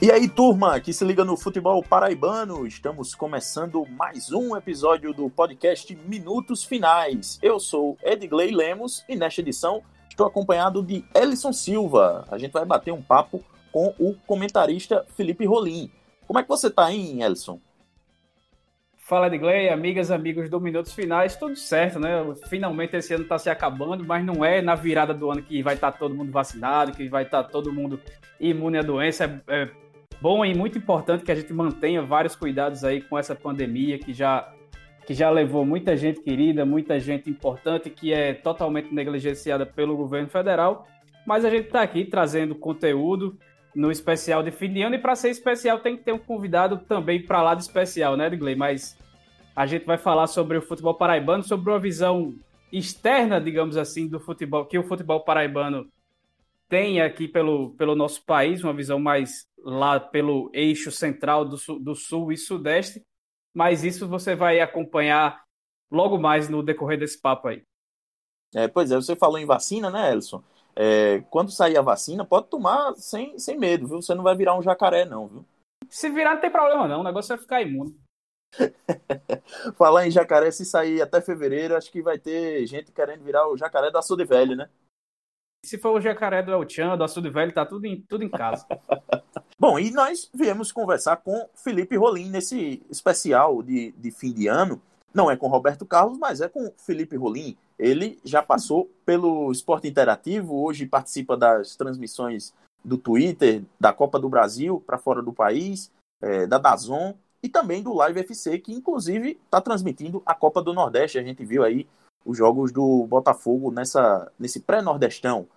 E aí, turma, que se liga no futebol paraibano, estamos começando mais um episódio do podcast Minutos Finais. Eu sou Edgley Lemos e nesta edição estou acompanhado de Ellison Silva. A gente vai bater um papo com o comentarista Felipe Rolim. Como é que você tá, hein, Ellison? Fala, Edgley, amigas, amigos do Minutos Finais, tudo certo, né? Finalmente esse ano está se acabando, mas não é na virada do ano que vai estar tá todo mundo vacinado, que vai estar tá todo mundo imune à doença. É, é bom e muito importante que a gente mantenha vários cuidados aí com essa pandemia que já que já levou muita gente querida, muita gente importante que é totalmente negligenciada pelo governo federal. Mas a gente está aqui trazendo conteúdo no especial de fim de ano e para ser especial tem que ter um convidado também para lá de especial, né, Edgley? Mas a gente vai falar sobre o futebol paraibano, sobre uma visão externa, digamos assim, do futebol que o futebol paraibano tem aqui pelo, pelo nosso país, uma visão mais lá pelo eixo central do sul, do sul e sudeste, mas isso você vai acompanhar logo mais no decorrer desse papo aí. É, pois é, você falou em vacina, né, Elson? É, quando sair a vacina, pode tomar sem, sem medo, viu? Você não vai virar um jacaré, não, viu? Se virar, não tem problema, não. O negócio vai ficar imune. Falar em jacaré, se sair até fevereiro, acho que vai ter gente querendo virar o jacaré da Açude Velho, né? Se for o jacaré do El do Açude Velho, tá tudo em, tudo em casa. Bom, e nós viemos conversar com Felipe Rolim nesse especial de, de fim de ano. Não é com Roberto Carlos, mas é com Felipe Rolim. Ele já passou pelo Esporte Interativo, hoje participa das transmissões do Twitter, da Copa do Brasil para fora do país, é, da Dazon e também do Live FC, que inclusive está transmitindo a Copa do Nordeste. A gente viu aí os jogos do Botafogo nessa, nesse pré-nordestão.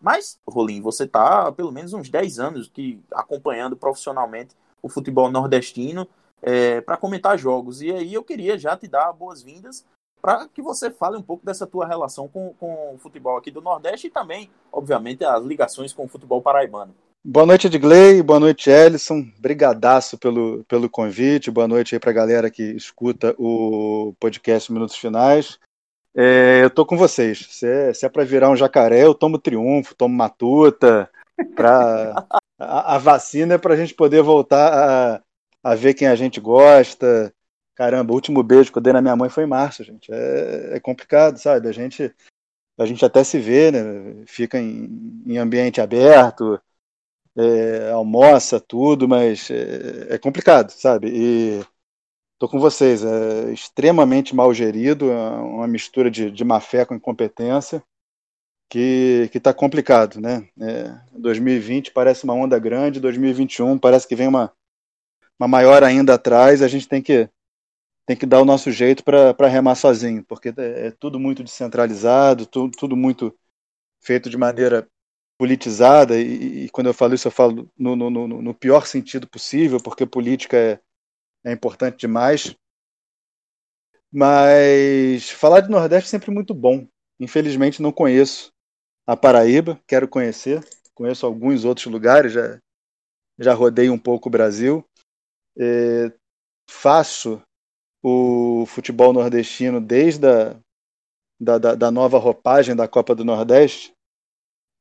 Mas, Rolim, você está pelo menos uns 10 anos que acompanhando profissionalmente o futebol nordestino é, para comentar jogos. E aí eu queria já te dar boas-vindas para que você fale um pouco dessa tua relação com, com o futebol aqui do Nordeste e também, obviamente, as ligações com o futebol paraibano. Boa noite, Edgley. Boa noite, Ellison. Brigadaço pelo, pelo convite. Boa noite aí para a galera que escuta o podcast Minutos Finais. É, eu tô com vocês. Se é, se é para virar um jacaré, eu tomo triunfo, tomo matuta. Pra... a, a vacina é para a gente poder voltar a, a ver quem a gente gosta. Caramba, o último beijo que eu dei na minha mãe foi em março, gente. É, é complicado, sabe? A gente, a gente até se vê, né? Fica em, em ambiente aberto, é, almoça tudo, mas é, é complicado, sabe? E Estou com vocês, é extremamente mal gerido, é uma mistura de, de má fé com incompetência, que está complicado, né? É, 2020 parece uma onda grande, 2021 parece que vem uma, uma maior ainda atrás, a gente tem que, tem que dar o nosso jeito para remar sozinho, porque é, é, tudo muito descentralizado, tudo, tudo muito feito de maneira politizada, e, e, quando eu falo isso, eu falo no, no, no, no pior sentido possível, porque política é é importante demais. Mas falar de Nordeste é sempre muito bom. Infelizmente não conheço a Paraíba, quero conhecer. Conheço alguns outros lugares, já, já rodei um pouco o Brasil. É, faço o futebol nordestino desde a da, da, da, nova roupagem da Copa do Nordeste,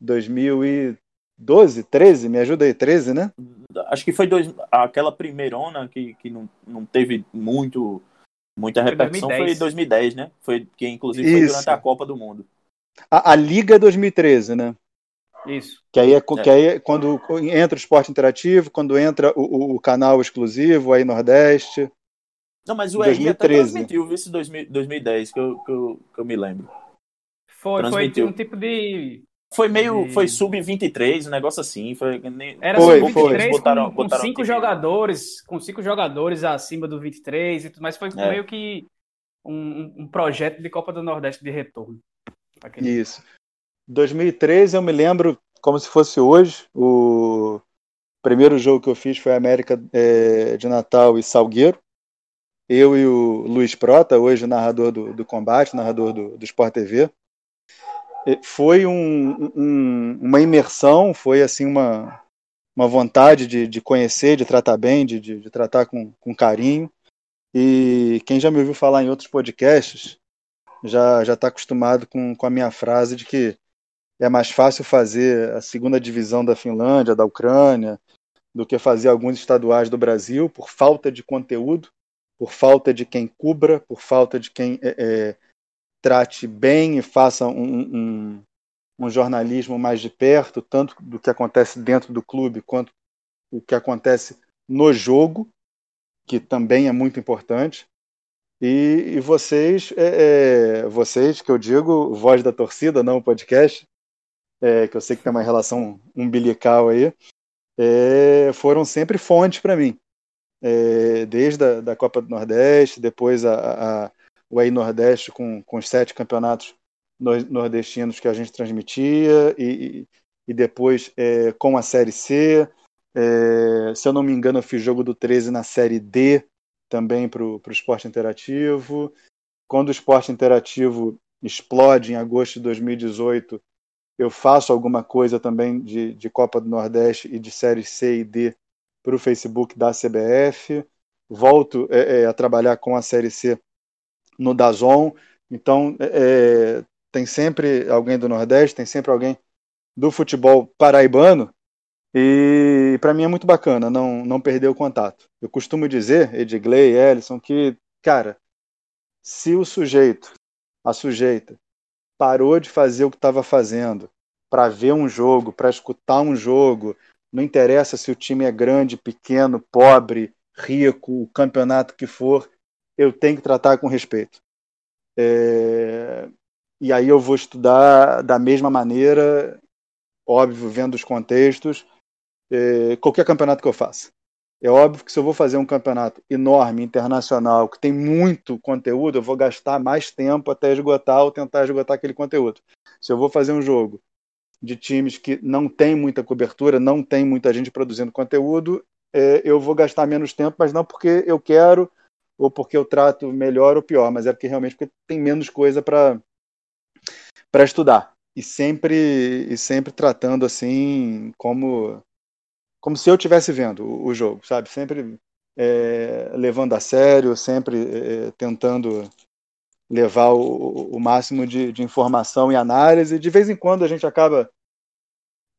2012, 13, me ajuda aí, 13, né? acho que foi dois, aquela primeirona que, que não, não teve muito muita repercussão foi 2010. foi 2010, né? Foi que inclusive foi durante a Copa do Mundo. A, a Liga é 2013, né? Isso. Que aí é, é. que aí é quando entra o esporte interativo, quando entra o, o canal exclusivo aí Nordeste. Não, mas o 2013. RI até transmitiu esse 2010 que eu, que eu, que eu me lembro. Foi, foi um tipo de foi meio. Foi sub-23, um negócio assim. Foi, Era sub-23 botaram, com, botaram cinco jogadores, com cinco jogadores acima do 23 e tudo mais. Foi é. meio que um, um, projeto de Copa do Nordeste de retorno. Aquele... Isso. 2013 eu me lembro como se fosse hoje. O primeiro jogo que eu fiz foi América é, de Natal e Salgueiro. Eu e o Luiz Prota, hoje narrador do, do combate, narrador do, do Sport TV foi um, um, uma imersão, foi assim uma, uma vontade de, de conhecer, de tratar bem, de, de, de tratar com, com carinho. E quem já me ouviu falar em outros podcasts já já está acostumado com, com a minha frase de que é mais fácil fazer a segunda divisão da Finlândia, da Ucrânia, do que fazer alguns estaduais do Brasil por falta de conteúdo, por falta de quem cubra, por falta de quem é, é, trate bem e faça um, um, um, jornalismo mais de perto, tanto do que acontece dentro do clube quanto o que acontece no jogo, que também é muito importante. E, e vocês, é, é vocês que eu digo, voz da torcida, não o podcast, é, que eu sei que tem uma relação umbilical aí, é, foram sempre fontes para mim. É, desde a da Copa do Nordeste, depois a, a, o aí Nordeste com, com os sete campeonatos nordestinos que a gente transmitia, e, e depois é, com a Série C. É, se eu não me engano, eu fiz jogo do 13 na Série D também para o esporte interativo. Quando o esporte interativo explode em agosto de 2018, eu faço alguma coisa também de, de Copa do Nordeste e de série C e D para o Facebook da CBF. Volto é, é, a trabalhar com a série C no Dazon. Então, é, é, tem sempre alguém do Nordeste, tem sempre alguém do futebol paraibano. E para mim é muito bacana não, não perder o contato. Eu costumo dizer, Edgley, Ellison, que, cara, se o sujeito, a sujeita, parou de fazer o que estava fazendo para ver um jogo, para escutar um jogo. Não interessa se o time é grande, pequeno, pobre, rico, o campeonato que for, eu tenho que tratar com respeito. É... E aí eu vou estudar da mesma maneira, óbvio, vendo os contextos, é... qualquer campeonato que eu faça. É óbvio que se eu vou fazer um campeonato enorme, internacional, que tem muito conteúdo, eu vou gastar mais tempo até esgotar ou tentar esgotar aquele conteúdo. Se eu vou fazer um jogo de times que não tem muita cobertura, não tem muita gente produzindo conteúdo, é, eu vou gastar menos tempo, mas não porque eu quero ou porque eu trato melhor ou pior, mas é porque realmente porque tem menos coisa para para estudar e sempre e sempre tratando assim como como se eu estivesse vendo o, o, jogo, sabe? Sempre é, levando a sério, sempre é, tentando levar o, o máximo de, de, informação e análise. De vez em quando a gente acaba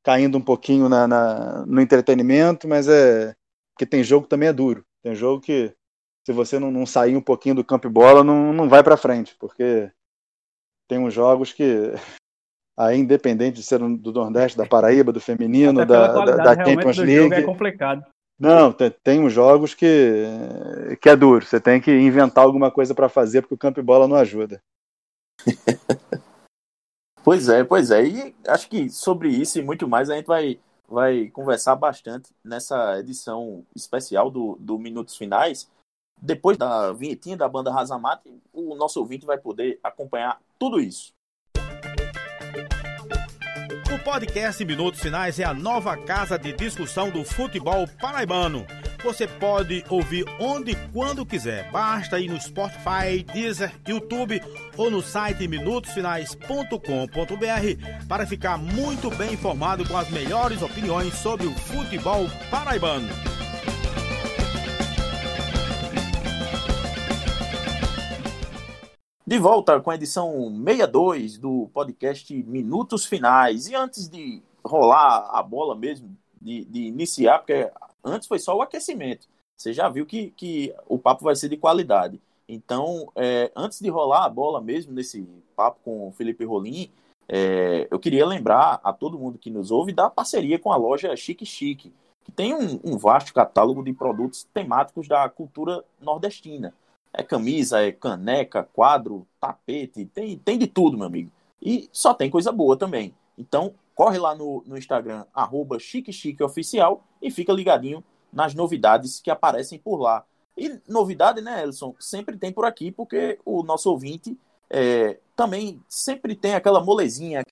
caindo um pouquinho na, na, no entretenimento, mas é porque tem jogo que também é duro. Tem jogo que se você não, não sair um pouquinho do campo e bola, não, não vai para frente, porque tem uns jogos que aí independente de ser do Nordeste, da Paraíba, do feminino, da, da, da Champions League. É complicado. Não, tem, tem uns jogos que, que é duro. Você tem que inventar alguma coisa para fazer, porque o campo e bola não ajuda. pois é, pois é. E acho que sobre isso e muito mais a gente vai, vai conversar bastante nessa edição especial do, do Minutos Finais. Depois da vinhetinha da banda Razamate, o nosso ouvinte vai poder acompanhar tudo isso. O podcast Minutos Finais é a nova casa de discussão do futebol paraibano. Você pode ouvir onde e quando quiser. Basta ir no Spotify, Deezer, YouTube ou no site minutosfinais.com.br para ficar muito bem informado com as melhores opiniões sobre o futebol paraibano. De volta com a edição 62 do podcast Minutos Finais. E antes de rolar a bola mesmo, de, de iniciar, porque antes foi só o aquecimento. Você já viu que, que o papo vai ser de qualidade. Então, é, antes de rolar a bola mesmo nesse papo com o Felipe Rolim, é, eu queria lembrar a todo mundo que nos ouve da parceria com a loja Chique Chique, que tem um, um vasto catálogo de produtos temáticos da cultura nordestina. É camisa, é caneca, quadro, tapete, tem, tem de tudo, meu amigo. E só tem coisa boa também. Então, corre lá no, no Instagram, arroba Oficial, e fica ligadinho nas novidades que aparecem por lá. E novidade, né, Elson? Sempre tem por aqui, porque o nosso ouvinte é, também sempre tem aquela molezinha.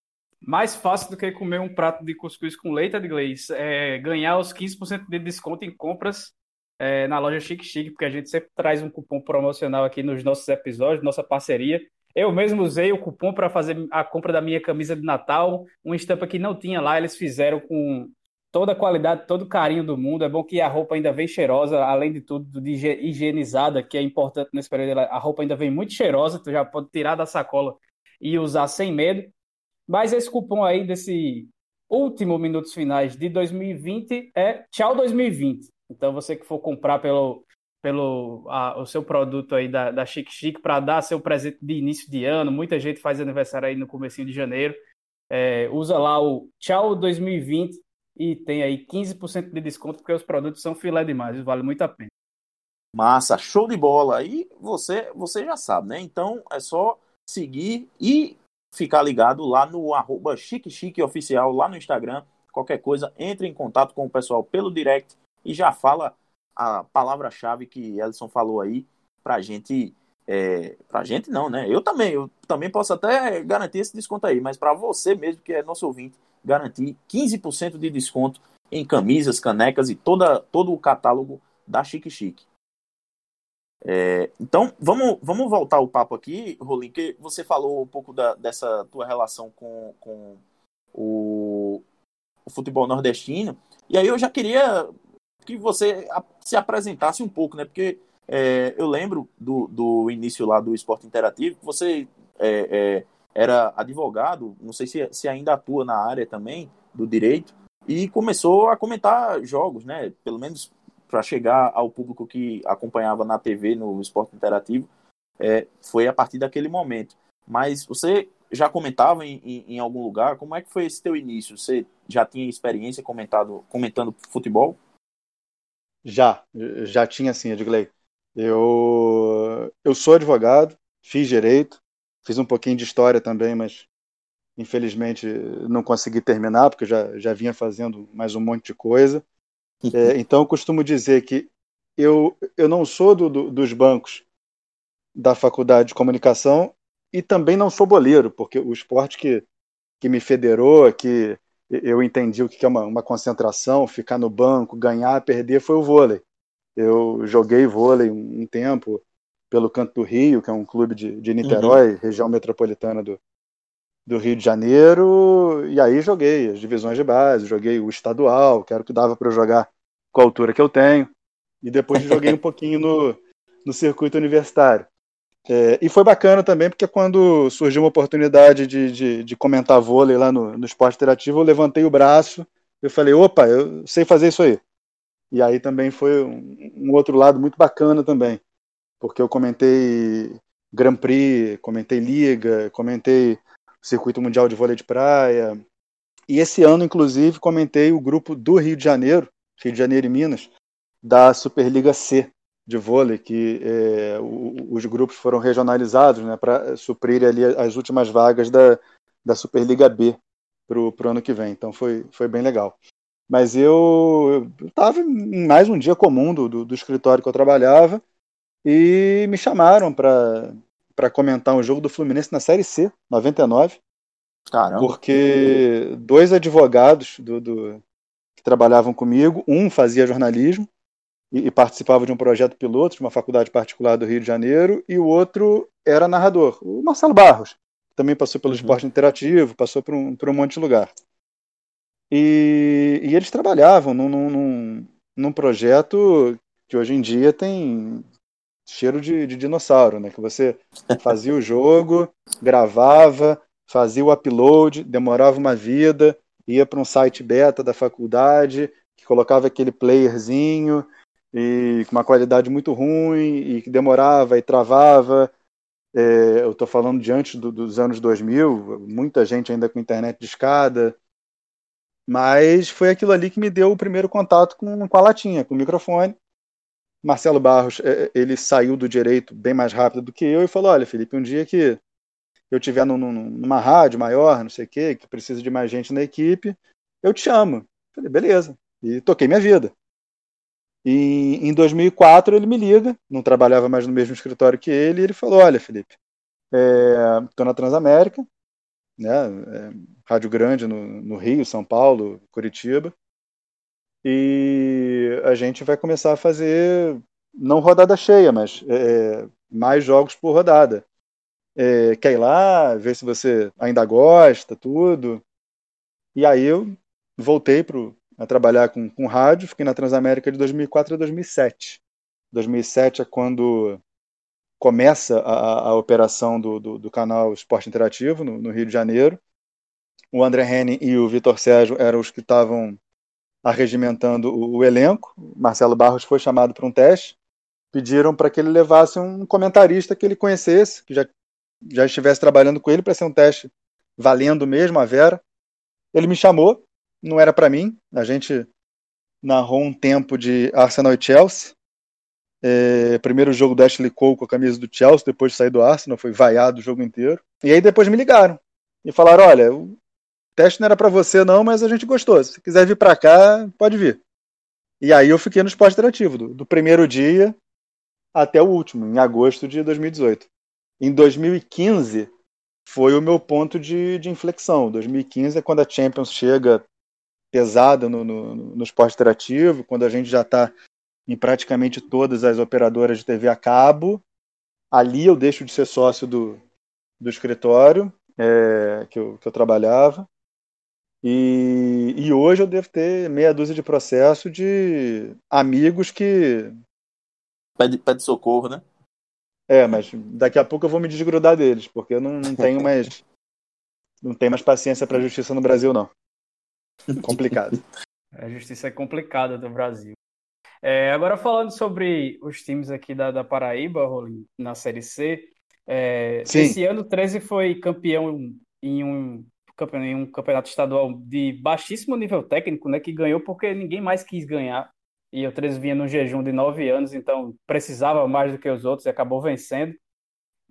Mais fácil do que comer um prato de cuscuz com leite inglês é ganhar os 15% de desconto em compras é, na loja Chique Chique, porque a gente sempre traz um cupom promocional aqui nos nossos episódios, nossa parceria. Eu mesmo usei o cupom para fazer a compra da minha camisa de Natal, uma estampa que não tinha lá, eles fizeram com toda a qualidade, todo o carinho do mundo. É bom que a roupa ainda vem cheirosa, além de tudo, de higienizada, que é importante nesse período. A roupa ainda vem muito cheirosa, tu já pode tirar da sacola e usar sem medo. Mas esse cupom aí desse último Minutos Finais de 2020 é Tchau 2020. Então, você que for comprar pelo, pelo a, o seu produto aí da, da Chic Chic para dar seu presente de início de ano, muita gente faz aniversário aí no começo de janeiro, é, usa lá o Tchau 2020 e tem aí 15% de desconto, porque os produtos são filé demais, vale muito a pena. Massa, show de bola. E você, você já sabe, né? Então é só seguir e ficar ligado lá no arroba Chique Chique Oficial, lá no Instagram. Qualquer coisa, entre em contato com o pessoal pelo direct e já fala a palavra-chave que Ellison falou aí pra gente. É, pra gente não, né? Eu também, eu também posso até garantir esse desconto aí, mas para você mesmo, que é nosso ouvinte, garantir 15% de desconto em camisas, canecas e toda, todo o catálogo da Chique Chique. É, então, vamos, vamos voltar o papo aqui, Rolim, que você falou um pouco da, dessa tua relação com, com o, o, futebol nordestino, e aí eu já queria que você se apresentasse um pouco, né? Porque é, eu lembro do, do início lá do esporte interativo, que você é, é era advogado, não sei se, se ainda atua na área também do direito, e começou a comentar jogos, né? Pelo menos para chegar ao público que acompanhava na TV, no esporte interativo, é, foi a partir daquele momento. Mas você já comentava em, em, em, algum lugar? Como é que foi esse teu início? Você já tinha experiência comentado, comentando futebol? Já, já tinha sim, Edgley. Eu, eu sou advogado, fiz direito, fiz um pouquinho de história também, mas infelizmente não consegui terminar, porque já, já vinha fazendo mais um monte de coisa. É, então, eu costumo dizer que eu, eu não sou do, do, dos bancos da faculdade de comunicação e também não sou boleiro, porque o esporte que, que me federou, que eu entendi o que é uma, uma concentração, ficar no banco, ganhar, perder, foi o vôlei. Eu joguei vôlei um, tempo pelo Canto do Rio, que é um clube de, de Niterói, uhum. região metropolitana do, do Rio de Janeiro, e aí joguei as divisões de base, joguei o estadual, que era o que dava para jogar com a altura que eu tenho, e depois joguei um pouquinho no, no circuito universitário. É, e foi bacana também, porque quando surgiu uma oportunidade de, de, de comentar vôlei lá no, no esporte interativo, eu levantei o braço, eu falei, opa, eu sei fazer isso aí. E aí também foi um, um outro lado muito bacana também, porque eu comentei Grand Prix, comentei Liga, comentei Circuito Mundial de Vôlei de Praia. E esse ano, inclusive, comentei o grupo do Rio de Janeiro, Rio de Janeiro e Minas, da Superliga C de vôlei, que é, os grupos foram regionalizados né, para suprir ali as últimas vagas da, da Superliga B para o ano que vem. Então foi, foi bem legal. Mas eu estava em mais um dia comum do, do, do escritório que eu trabalhava e me chamaram para para comentar um jogo do Fluminense na Série C, 99. Caramba. Porque dois advogados do, do, que trabalhavam comigo, um fazia jornalismo e, e, participava de um projeto piloto de uma faculdade particular do Rio de Janeiro, e o outro era narrador, o Marcelo Barros. Também passou pelo uhum. esporte interativo, passou por um, por um monte de lugar. E, e eles trabalhavam num, num, num projeto que hoje em dia tem cheiro de, de dinossauro, né? Que você fazia o jogo, gravava, fazia o upload, demorava uma vida, ia para um site beta da faculdade, que colocava aquele playerzinho e com uma qualidade muito ruim e que demorava e travava. É, eu estou falando diante do, dos anos 2000, muita gente ainda com internet de escada, mas foi aquilo ali que me deu o primeiro contato com, com a latinha, com o microfone. Marcelo Barros, é, é, ele saiu do direito bem mais rápido do que eu e falou: Olha, Felipe, um dia que eu tiver numa rádio maior, não sei o quê, que precisa de mais gente na equipe, eu te chamo. Falei, beleza. E toquei minha vida. E em 2004 ele me liga, não trabalhava mais no mesmo escritório que ele, e ele falou: Olha, Felipe, estou é, na Transamérica, né, é, rádio grande no, no Rio, São Paulo, Curitiba e a gente vai começar a fazer não rodada cheia, mas é, mais jogos por rodada. É, quer ir lá, ver se você ainda gosta, tudo. E aí eu voltei pro, a trabalhar com, com rádio, fiquei na Transamérica de 2004 a 2007. 2007 é quando começa a, a operação do, do, do, canal Esporte Interativo no, no Rio de Janeiro. o André Henning e o Vitor Sérgio eram os que estavam arregimentando o, o elenco. Marcelo Barros foi chamado para um teste. Pediram para que ele levasse um comentarista que ele conhecesse, que já, já estivesse trabalhando com ele para ser um teste valendo mesmo, a Vera. Ele me chamou, não era para mim. A gente narrou um tempo de Arsenal e Chelsea. É, primeiro jogo do Ashley Cole com a camisa do Chelsea, depois de sair do Arsenal, foi vaiado o jogo inteiro. E aí depois me ligaram e falaram: olha, o teste não era para você não, mas a gente gostou. Se quiser vir para cá, pode vir. E aí eu fiquei no esporte interativo, do, do primeiro dia até o último, em agosto de 2018. Em 2015 foi o meu ponto de, de inflexão. 2015 é quando a Champions chega pesada no, no, no esporte interativo, quando a gente já está em praticamente todas as operadoras de TV a cabo. Ali eu deixo de ser sócio do, do escritório é, que, eu, que eu trabalhava. E, e hoje eu devo ter meia dúzia de processo de amigos que. Pede, pede socorro, né? É, mas daqui a pouco eu vou me desgrudar deles, porque eu não, não tenho mais. não tenho mais paciência para justiça no Brasil, não. Complicado. A justiça é complicada do Brasil. É, agora falando sobre os times aqui da, da Paraíba, Rolim, na Série C, é, esse ano o 13 foi campeão em um, em um campeonato estadual de baixíssimo nível técnico, né, que ganhou porque ninguém mais quis ganhar. E o 13 vinha num jejum de nove anos, então precisava mais do que os outros e acabou vencendo.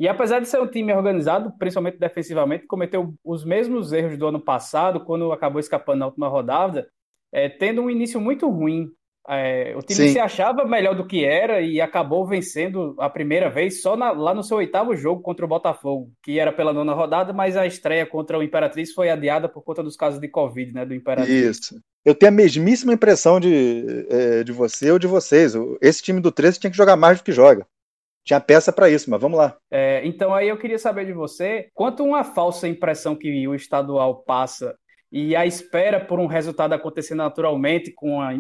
E apesar de ser um time organizado, principalmente defensivamente, cometeu os mesmos erros do ano passado, quando acabou escapando na última rodada, é, tendo um início muito ruim. É, o time Sim. se achava melhor do que era e acabou vencendo a primeira vez só na, lá no seu oitavo jogo contra o Botafogo, que era pela nona rodada, mas a estreia contra o Imperatriz foi adiada por conta dos casos de Covid, né, do Imperatriz. Isso. Eu tenho a mesmíssima impressão de, é, de você ou de vocês. Esse time do 13 tinha que jogar mais do que joga. Tinha peça para isso, mas vamos lá. É, então aí eu queria saber de você, quanto uma falsa impressão que o estadual passa e a espera por um resultado acontecer naturalmente, com a,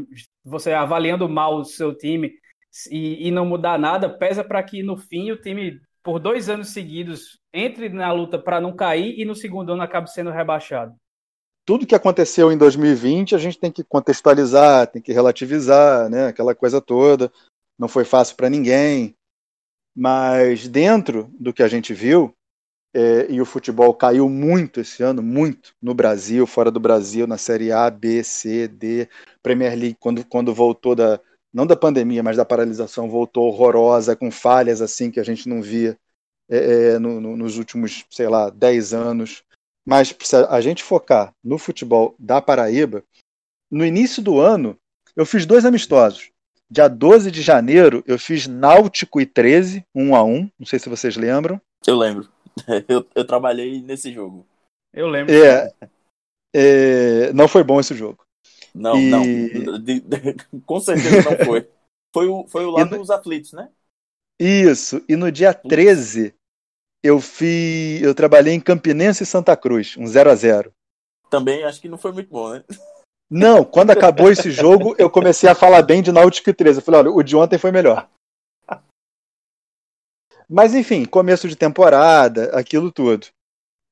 você avaliando mal o seu time e, e não mudar nada, pesa para que no fim o time, por dois anos seguidos, entre na luta para não cair e no segundo ano acabe sendo rebaixado. Tudo que aconteceu em 2020 a gente tem que contextualizar, tem que relativizar, né? aquela coisa toda. Não foi fácil para ninguém, mas dentro do que a gente viu, é, e o futebol caiu muito esse ano, muito, no Brasil, fora do Brasil, na Série A, B, C, D, Premier League, quando, quando voltou da, não da pandemia, mas da paralisação, voltou horrorosa, com falhas assim que a gente não via é, é no, no, nos últimos, sei lá, 10 anos. Mas se a gente focar no futebol da Paraíba, no início do ano, eu fiz dois amistosos. Dia 12 de janeiro, eu fiz Náutico e 13, 1 a 1 Não sei se vocês lembram. Eu lembro. Eu, eu trabalhei nesse jogo. Eu lembro. É, é, não foi bom esse jogo. Não, e... não. De, de, com certeza não foi. Foi o, foi o lado no... dos aflitos, né? Isso. E no dia 13, eu fui. Eu trabalhei em Campinense e Santa Cruz, um 0 a 0 Também acho que não foi muito bom, né? Não, quando acabou esse jogo, eu comecei a falar bem de Náutico e 13. Eu falei, olha, o de ontem foi melhor. Mas, enfim, começo de temporada, aquilo tudo.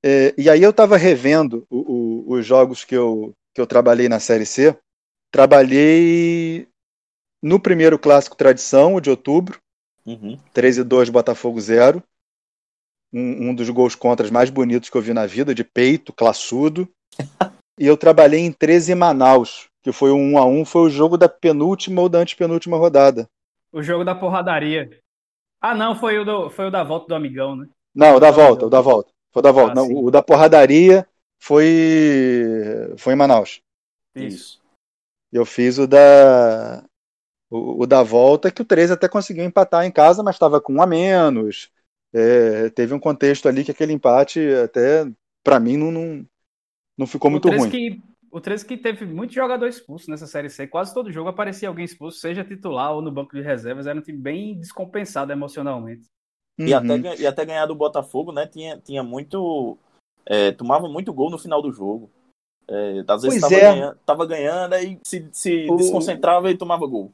É, e aí eu estava revendo o, o, os jogos que eu, que eu trabalhei na Série C. Trabalhei no primeiro clássico Tradição, o de outubro. Uhum. 13 e 2, Botafogo 0. Um, um, dos gols contras mais bonitos que eu vi na vida, de peito, classudo. e eu trabalhei em 13 Manaus, que foi um 1 a 1 foi o jogo da penúltima ou da antepenúltima rodada. O jogo da porradaria. Ah, não, foi o, do, foi o da volta do amigão, né? Não, o da volta, o da volta. Foi o da volta. Ah, não, o da porradaria foi foi em Manaus. Isso. Eu fiz o da o, o da volta que o 13 até conseguiu empatar em casa, mas estava com um a menos. É, teve um contexto ali que aquele empate até para mim não, não, não ficou o muito ruim. Que o 13 que teve muito jogador expulso nessa Série C. Quase todo jogo aparecia alguém expulso, seja titular ou no banco de reservas. Era um time bem descompensado emocionalmente. E, uhum. até, e até ganhar do Botafogo, né? Tinha, tinha muito. É, tomava muito gol no final do jogo. É, às vezes estava é. ganhando, tava ganhando, aí se, se o... desconcentrava e tomava gol.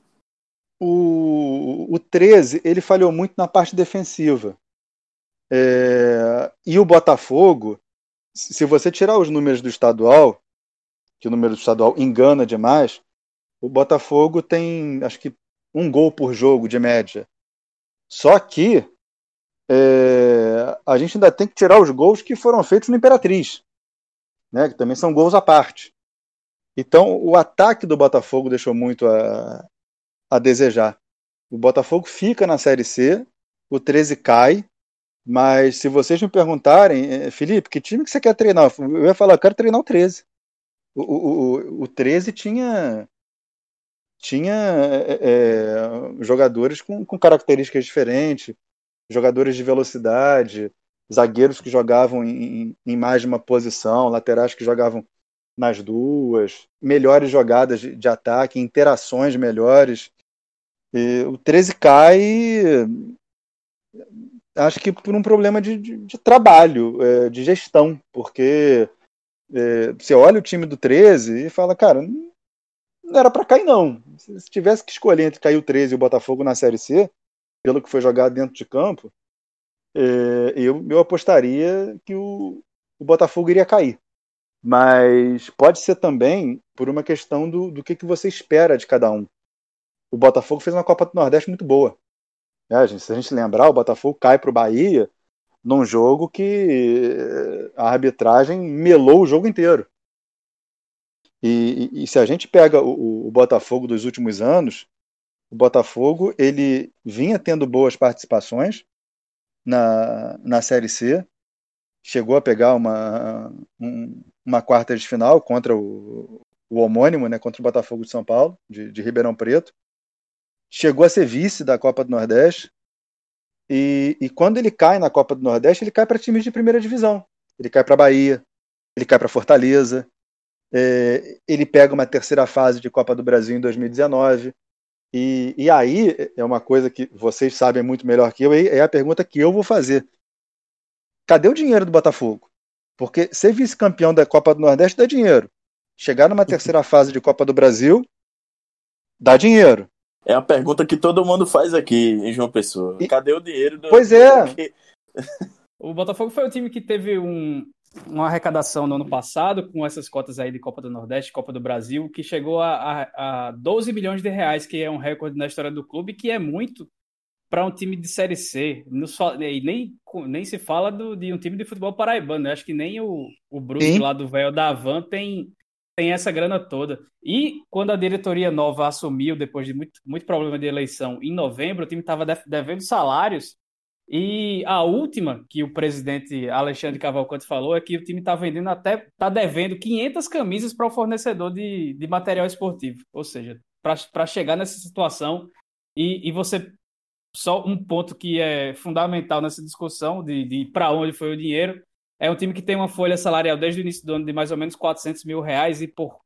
O, o 13, ele falhou muito na parte defensiva. É, e o Botafogo, se você tirar os números do estadual, que o número do estadual engana demais, o Botafogo tem, acho que, um gol por jogo de média. Só que é, a gente ainda tem que tirar os gols que foram feitos no Imperatriz, né, que também são gols à parte. Então, o ataque do Botafogo deixou muito a, a desejar. O Botafogo fica na Série C, o 13 cai, mas se vocês me perguntarem, é, Felipe, que time que você quer treinar? Eu ia falar, eu quero treinar o 13. O, o, o 13 tinha tinha é, jogadores com, com características diferentes, jogadores de velocidade, zagueiros que jogavam em, em, mais de uma posição, laterais que jogavam nas duas, melhores jogadas de, de ataque, interações melhores. E o 13 cai, acho que por um problema de, de, de trabalho, é, de gestão, porque é, você olha o time do 13 e fala, cara, não era para cair não. Se tivesse que escolher entre cair o 13 e o Botafogo na Série C, pelo que foi jogado dentro de campo, é, eu, eu apostaria que o, o Botafogo iria cair. Mas pode ser também por uma questão do, do que, que você espera de cada um. O Botafogo fez uma Copa do Nordeste muito boa. É, gente, se a gente lembrar, o Botafogo cai para o Bahia num jogo que a arbitragem melou o jogo inteiro. E, e, e se a gente pega o, o, Botafogo dos últimos anos, o Botafogo ele vinha tendo boas participações na, na Série C, chegou a pegar uma, um, uma quarta de final contra o, o homônimo, né, contra o Botafogo de São Paulo, de, de Ribeirão Preto. Chegou a ser vice da Copa do Nordeste. E, e quando ele cai na Copa do Nordeste, ele cai para times de primeira divisão. Ele cai para Bahia, ele cai para Fortaleza, é, ele pega uma terceira fase de Copa do Brasil em 2019. E, e aí é uma coisa que vocês sabem muito melhor que eu, é a pergunta que eu vou fazer. Cadê o dinheiro do Botafogo? Porque ser vice-campeão da Copa do Nordeste dá dinheiro. Chegar numa terceira fase de Copa do Brasil dá dinheiro. É a pergunta que todo mundo faz aqui em João Pessoa. E... Cadê o dinheiro? Do... Pois é. o Botafogo foi o time que teve um, uma arrecadação no ano passado, com essas cotas aí de Copa do Nordeste, Copa do Brasil, que chegou a, a, a 12 milhões de reais, que é um recorde na história do clube, que é muito para um time de Série C. E nem, nem se fala do, de um time de futebol paraibano. Eu acho que nem o, o Bruce lá do Véu da Van tem, tem essa grana toda. E quando a diretoria nova assumiu, depois de muito, muito problema de eleição, em novembro, o time estava devendo salários e a última que o presidente Alexandre Cavalcante falou é que o time está vendendo até, está devendo 500 camisas para o fornecedor de, de material esportivo. Ou seja, para chegar nessa situação e, e você. Só um ponto que é fundamental nessa discussão de, de para onde foi o dinheiro. É um time que tem uma folha salarial desde o início do ano de mais ou menos 400 mil reais e por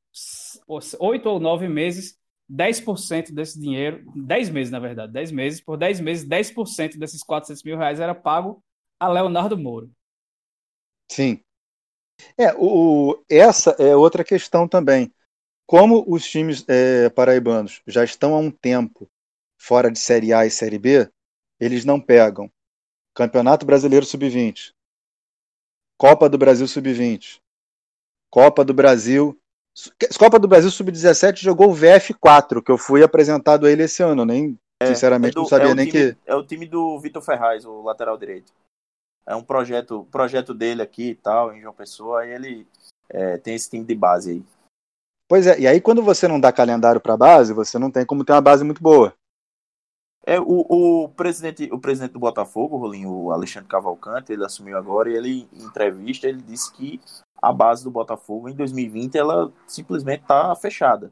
oito ou nove meses 10% desse dinheiro, 10 meses na verdade, 10 meses, por 10 meses, 10% desses 400 mil reais era pago a Leonardo Moro. Sim. É, o, essa é outra questão também. Como os times é, paraibanos já estão há um tempo fora de Série A e Série B, eles não pegam Campeonato Brasileiro Sub-20, Copa do Brasil Sub-20, Copa do Brasil Copa do Brasil Sub-17 jogou o VF4, que eu fui apresentado a ele esse ano, nem é, sinceramente é do, não sabia é nem time, que. É o time do Vitor Ferraz, o lateral direito. É um projeto, projeto dele aqui e tal, em João Pessoa, e ele é, tem esse time de base aí. Pois é, e aí quando você não dá calendário para base, você não tem como ter uma base muito boa. É, o, o, presidente, o presidente do Botafogo, Rolinho, o Alexandre Cavalcante, ele assumiu agora e ele, em entrevista, ele disse que a base do Botafogo em 2020 ela simplesmente está fechada.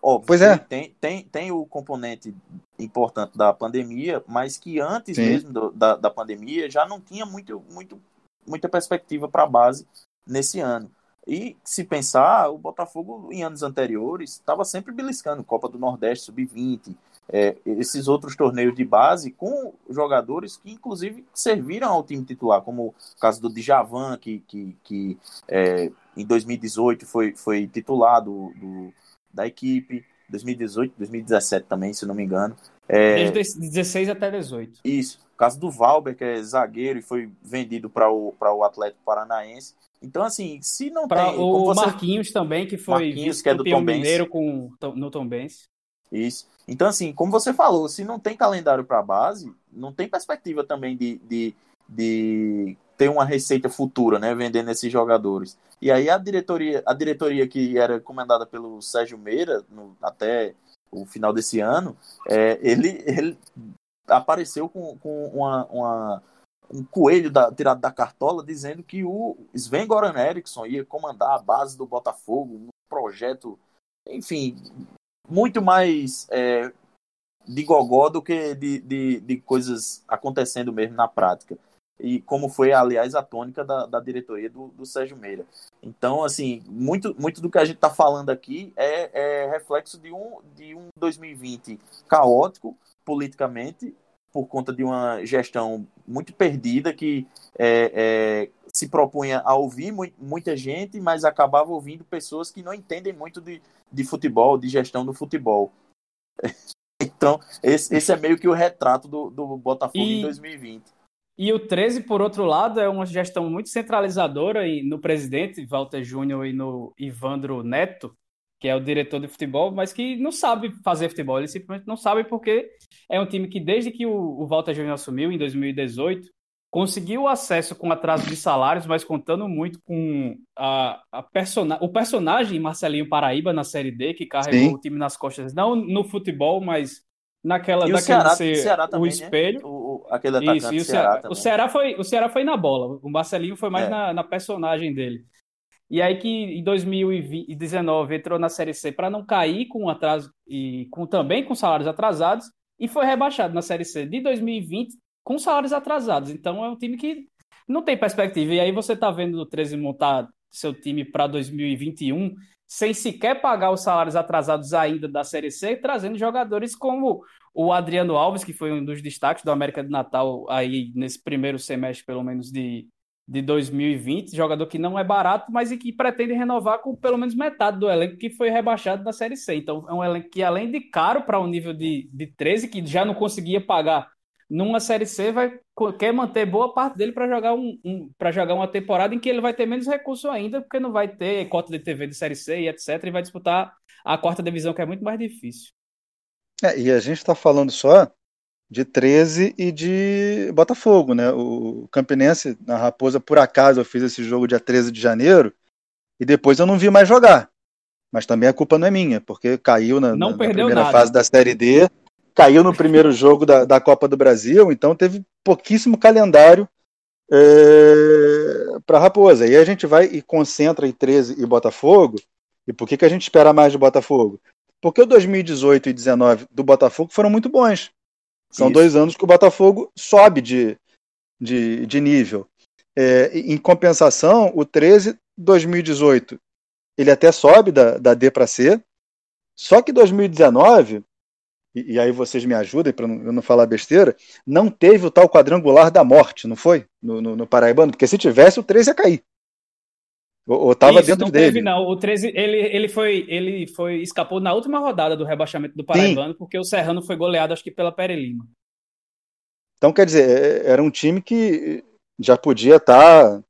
Óbvio, pois é. tem, tem, tem o componente importante da pandemia, mas que antes Sim. mesmo do, da, da pandemia já não tinha muito, muito, muita perspectiva para a base nesse ano. E se pensar, o Botafogo em anos anteriores estava sempre beliscando Copa do Nordeste Sub-20, é, esses outros torneios de base com jogadores que, inclusive, serviram ao time titular, como o caso do Djavan, que, que, que é, em 2018 foi, foi titular do, do, da equipe, 2018, 2017 também, se não me engano. É, Desde 16 até 18. Isso. O caso do Valber, que é zagueiro e foi vendido para o, o Atlético Paranaense. Então, assim, se não pra tem. O você... Marquinhos também, que foi Marquinhos, que é do Tom Mineiro com, no Tom Benz. Isso. Então, assim, como você falou, se não tem calendário para base, não tem perspectiva também de, de, de ter uma receita futura, né, vendendo esses jogadores. E aí a diretoria, a diretoria que era comandada pelo Sérgio Meira no, até o final desse ano, é, ele, ele apareceu com, com uma, uma um coelho da, tirado da cartola dizendo que o Sven Goran Eriksson ia comandar a base do Botafogo, um projeto, enfim, muito mais é, de gogó do que de, de, de, coisas acontecendo mesmo na prática. E como foi, aliás, a tônica da, da diretoria do, do Sérgio Meira. Então, assim, muito, muito do que a gente está falando aqui é, é reflexo de um, de um 2020 caótico politicamente, por conta de uma gestão muito perdida que é, é, se propunha a ouvir mu muita gente, mas acabava ouvindo pessoas que não entendem muito de, de futebol, de gestão do futebol. Então, esse, esse, é meio que o retrato do, do Botafogo e, em 2020. E o 13, por outro lado, é uma gestão muito centralizadora e no presidente, Walter Júnior, e no Ivandro Neto, que é o diretor de futebol, mas que não sabe fazer futebol. Ele simplesmente não sabe porque é um time que, desde que o, o Walter Júnior assumiu, em 2018, conseguiu acesso com atraso de salários, mas contando muito com a, a persona o personagem Marcelinho Paraíba na Série D, que carregou Sim. o time nas costas, não no futebol, mas naquela e o Ceará, ser Ceará o né? espelho. Né? O, aquele atacante Isso, e o Ceará, Ceará o Ceará foi o Ceará foi na bola, o Marcelinho foi mais é. na, na personagem dele. E aí que em 2019 entrou na Série C para não cair com atraso e com também com salários atrasados e foi rebaixado na Série C de 2020 com salários atrasados. Então é um time que não tem perspectiva. E aí você está vendo o 13 montar seu time para 2021 sem sequer pagar os salários atrasados ainda da Série C, trazendo jogadores como o Adriano Alves, que foi um dos destaques do América de Natal aí nesse primeiro semestre, pelo menos, de, de 2020, jogador que não é barato, mas e que pretende renovar com pelo menos metade do elenco que foi rebaixado da Série C. Então é um elenco que, além de caro para um nível de, de 13, que já não conseguia pagar numa Série C, vai, quer manter boa parte dele para jogar, um, um para jogar uma temporada em que ele vai ter menos recurso ainda, porque não vai ter cota de TV de Série C e etc. E vai disputar a quarta divisão, que é muito mais difícil. É, e a gente está falando só de 13 e de Botafogo, né? O Campinense, na Raposa, por acaso, eu fiz esse jogo dia 13 de janeiro e depois eu não vi mais jogar. Mas também a culpa não é minha, porque caiu na, na primeira nada. fase da Série D, caiu no primeiro jogo da, da Copa do Brasil, então teve pouquíssimo calendário é, para Raposa. E aí a gente vai e concentra em 13 e Botafogo. E por que, que a gente espera mais de Botafogo? Porque o 2018 e 2019 do Botafogo foram muito bons. São Isso. dois anos que o Botafogo sobe de, de, de nível. É, em compensação, o 13, 2018, ele até sobe da, da D para C. Só que 2019, e, e aí vocês me ajudem para eu não falar besteira, não teve o tal quadrangular da morte, não foi? No, no, no Paraibano? Porque se tivesse, o 13 ia cair. Ou, estava dentro não dele? Teve, não. O 13, ele, ele, foi, ele foi escapou na última rodada do rebaixamento do Paraibano, Sim. porque o Serrano foi goleado, acho que pela Perelima. Então, quer dizer, é, era um time que já podia estar. Tá,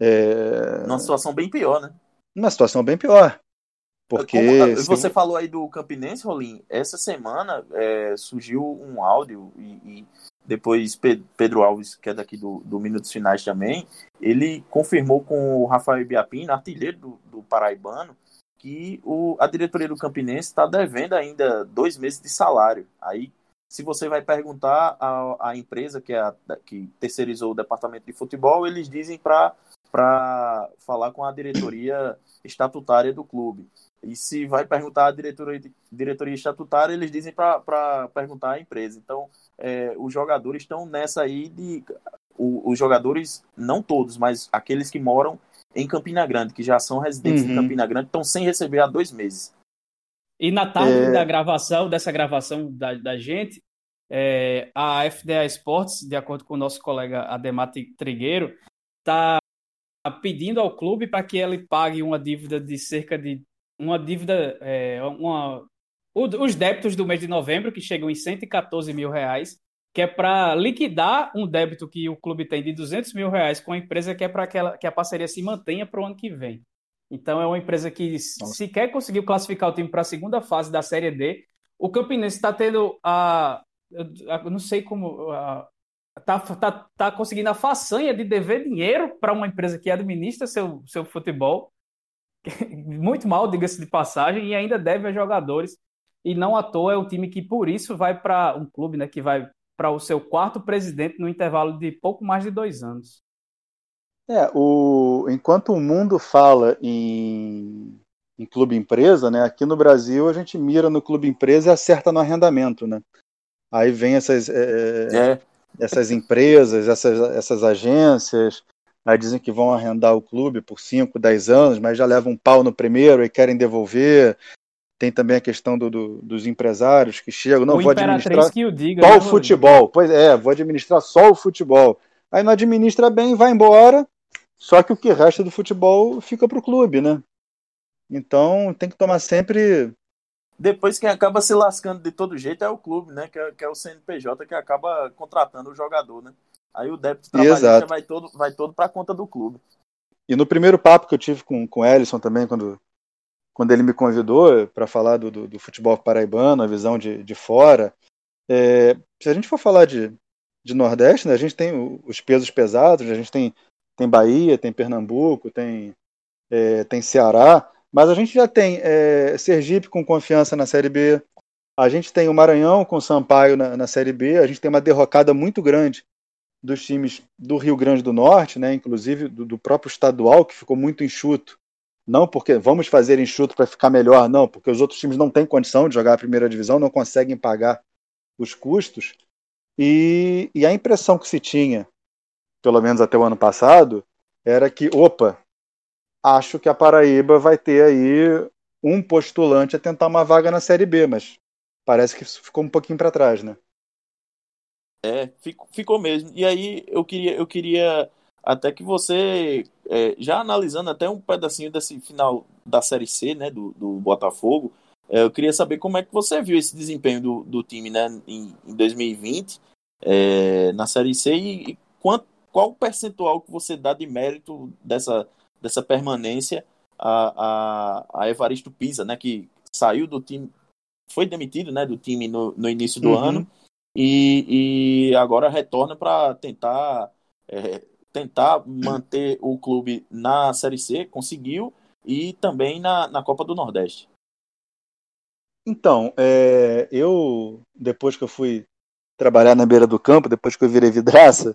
é... Numa situação bem pior, né? Numa situação bem pior. Porque. Como, você falou aí do Campinense, Rolim. Essa semana é, surgiu um áudio e, e depois Pedro Alves, que é daqui do, do Minutos Finais também, ele confirmou com o Rafael Biapino, artilheiro do, do Paraibano, que o, a diretoria do Campinense está devendo ainda dois meses de salário. Aí, se você vai perguntar à, à empresa que, é a, que terceirizou o departamento de futebol, eles dizem para falar com a diretoria estatutária do clube. E se vai perguntar à diretoria, diretoria estatutária, eles dizem para perguntar à empresa. Então, é, os jogadores estão nessa aí de. O, os jogadores, não todos, mas aqueles que moram em Campina Grande, que já são residentes uhum. em Campina Grande, estão sem receber há dois meses. E na tarde é... da gravação, dessa gravação da, da gente, é, a FDA Esportes, de acordo com o nosso colega Ademar Trigueiro, está pedindo ao clube para que ele pague uma dívida de cerca de uma dívida, é, uma, os débitos do mês de novembro, que chegam em 114 mil reais, que é para liquidar um débito que o clube tem de 200 mil reais com a empresa que é para que a parceria se mantenha para o ano que vem. Então é uma empresa que Nossa. se quer conseguir classificar o time para a segunda fase da Série D, o Campinense está tendo a, eu não sei como está tá, tá conseguindo a façanha de dever dinheiro para uma empresa que administra seu, seu futebol muito mal, diga-se de passagem, e ainda deve a jogadores. E não à toa é um time que, por isso, vai para um clube né, que vai para o seu quarto presidente no intervalo de pouco mais de dois anos. É, o, enquanto o mundo fala em, em clube empresa, né, aqui no Brasil a gente mira no clube empresa e acerta no arrendamento. Né? Aí vem essas, é, é. essas empresas, essas, essas agências, aí dizem que vão arrendar o clube por 5, 10 anos, mas já levam um pau no primeiro e querem devolver. Tem também a questão do, do, dos empresários que chegam, não, o vou administrar que o diga, só né, o futebol. Pois é, vou administrar só o futebol. Aí não administra bem, vai embora, só que o que resta do futebol fica para o clube, né? Então tem que tomar sempre. Depois quem acaba se lascando de todo jeito é o clube, né? Que é, que é o CNPJ que acaba contratando o jogador, né? Aí o débito trabalhista vai todo, vai todo para conta do clube. E no primeiro papo que eu tive com, com o Ellison também, quando quando ele me convidou para falar do, do, do, futebol paraibano, a visão de, de fora. É, se a gente for falar de, de Nordeste, né, a gente tem os pesos pesados, a gente tem, tem Bahia, tem Pernambuco, tem, é, tem Ceará, mas a gente já tem é, Sergipe com confiança na Série B, a gente tem o Maranhão com Sampaio na, na Série B, a gente tem uma derrocada muito grande dos times do Rio Grande do Norte, né, inclusive do, do próprio estadual, que ficou muito enxuto não porque vamos fazer enxuto para ficar melhor, não, porque os outros times não têm condição de jogar a primeira divisão, não conseguem pagar os custos. E, e a impressão que se tinha, pelo menos até o ano passado, era que, opa, acho que a Paraíba vai ter aí um postulante a tentar uma vaga na Série B, mas parece que ficou um pouquinho para trás, né? É, ficou, ficou mesmo. E aí eu queria, eu queria até que você, é, já analisando até um pedacinho desse final da Série C, né, do, do Botafogo, é, eu queria saber como é que você viu esse desempenho do, do time né, em, em 2020 é, na Série C e, e quanto, qual o percentual que você dá de mérito dessa, dessa permanência a, a, a Evaristo Pisa, né, que saiu do time, foi demitido né, do time no, no início do uhum. ano e, e agora retorna para tentar é, tentar manter o clube na Série C, conseguiu, e também na, na Copa do Nordeste. Então, é, eu, depois que eu fui trabalhar na beira do campo, depois que eu virei vidraça,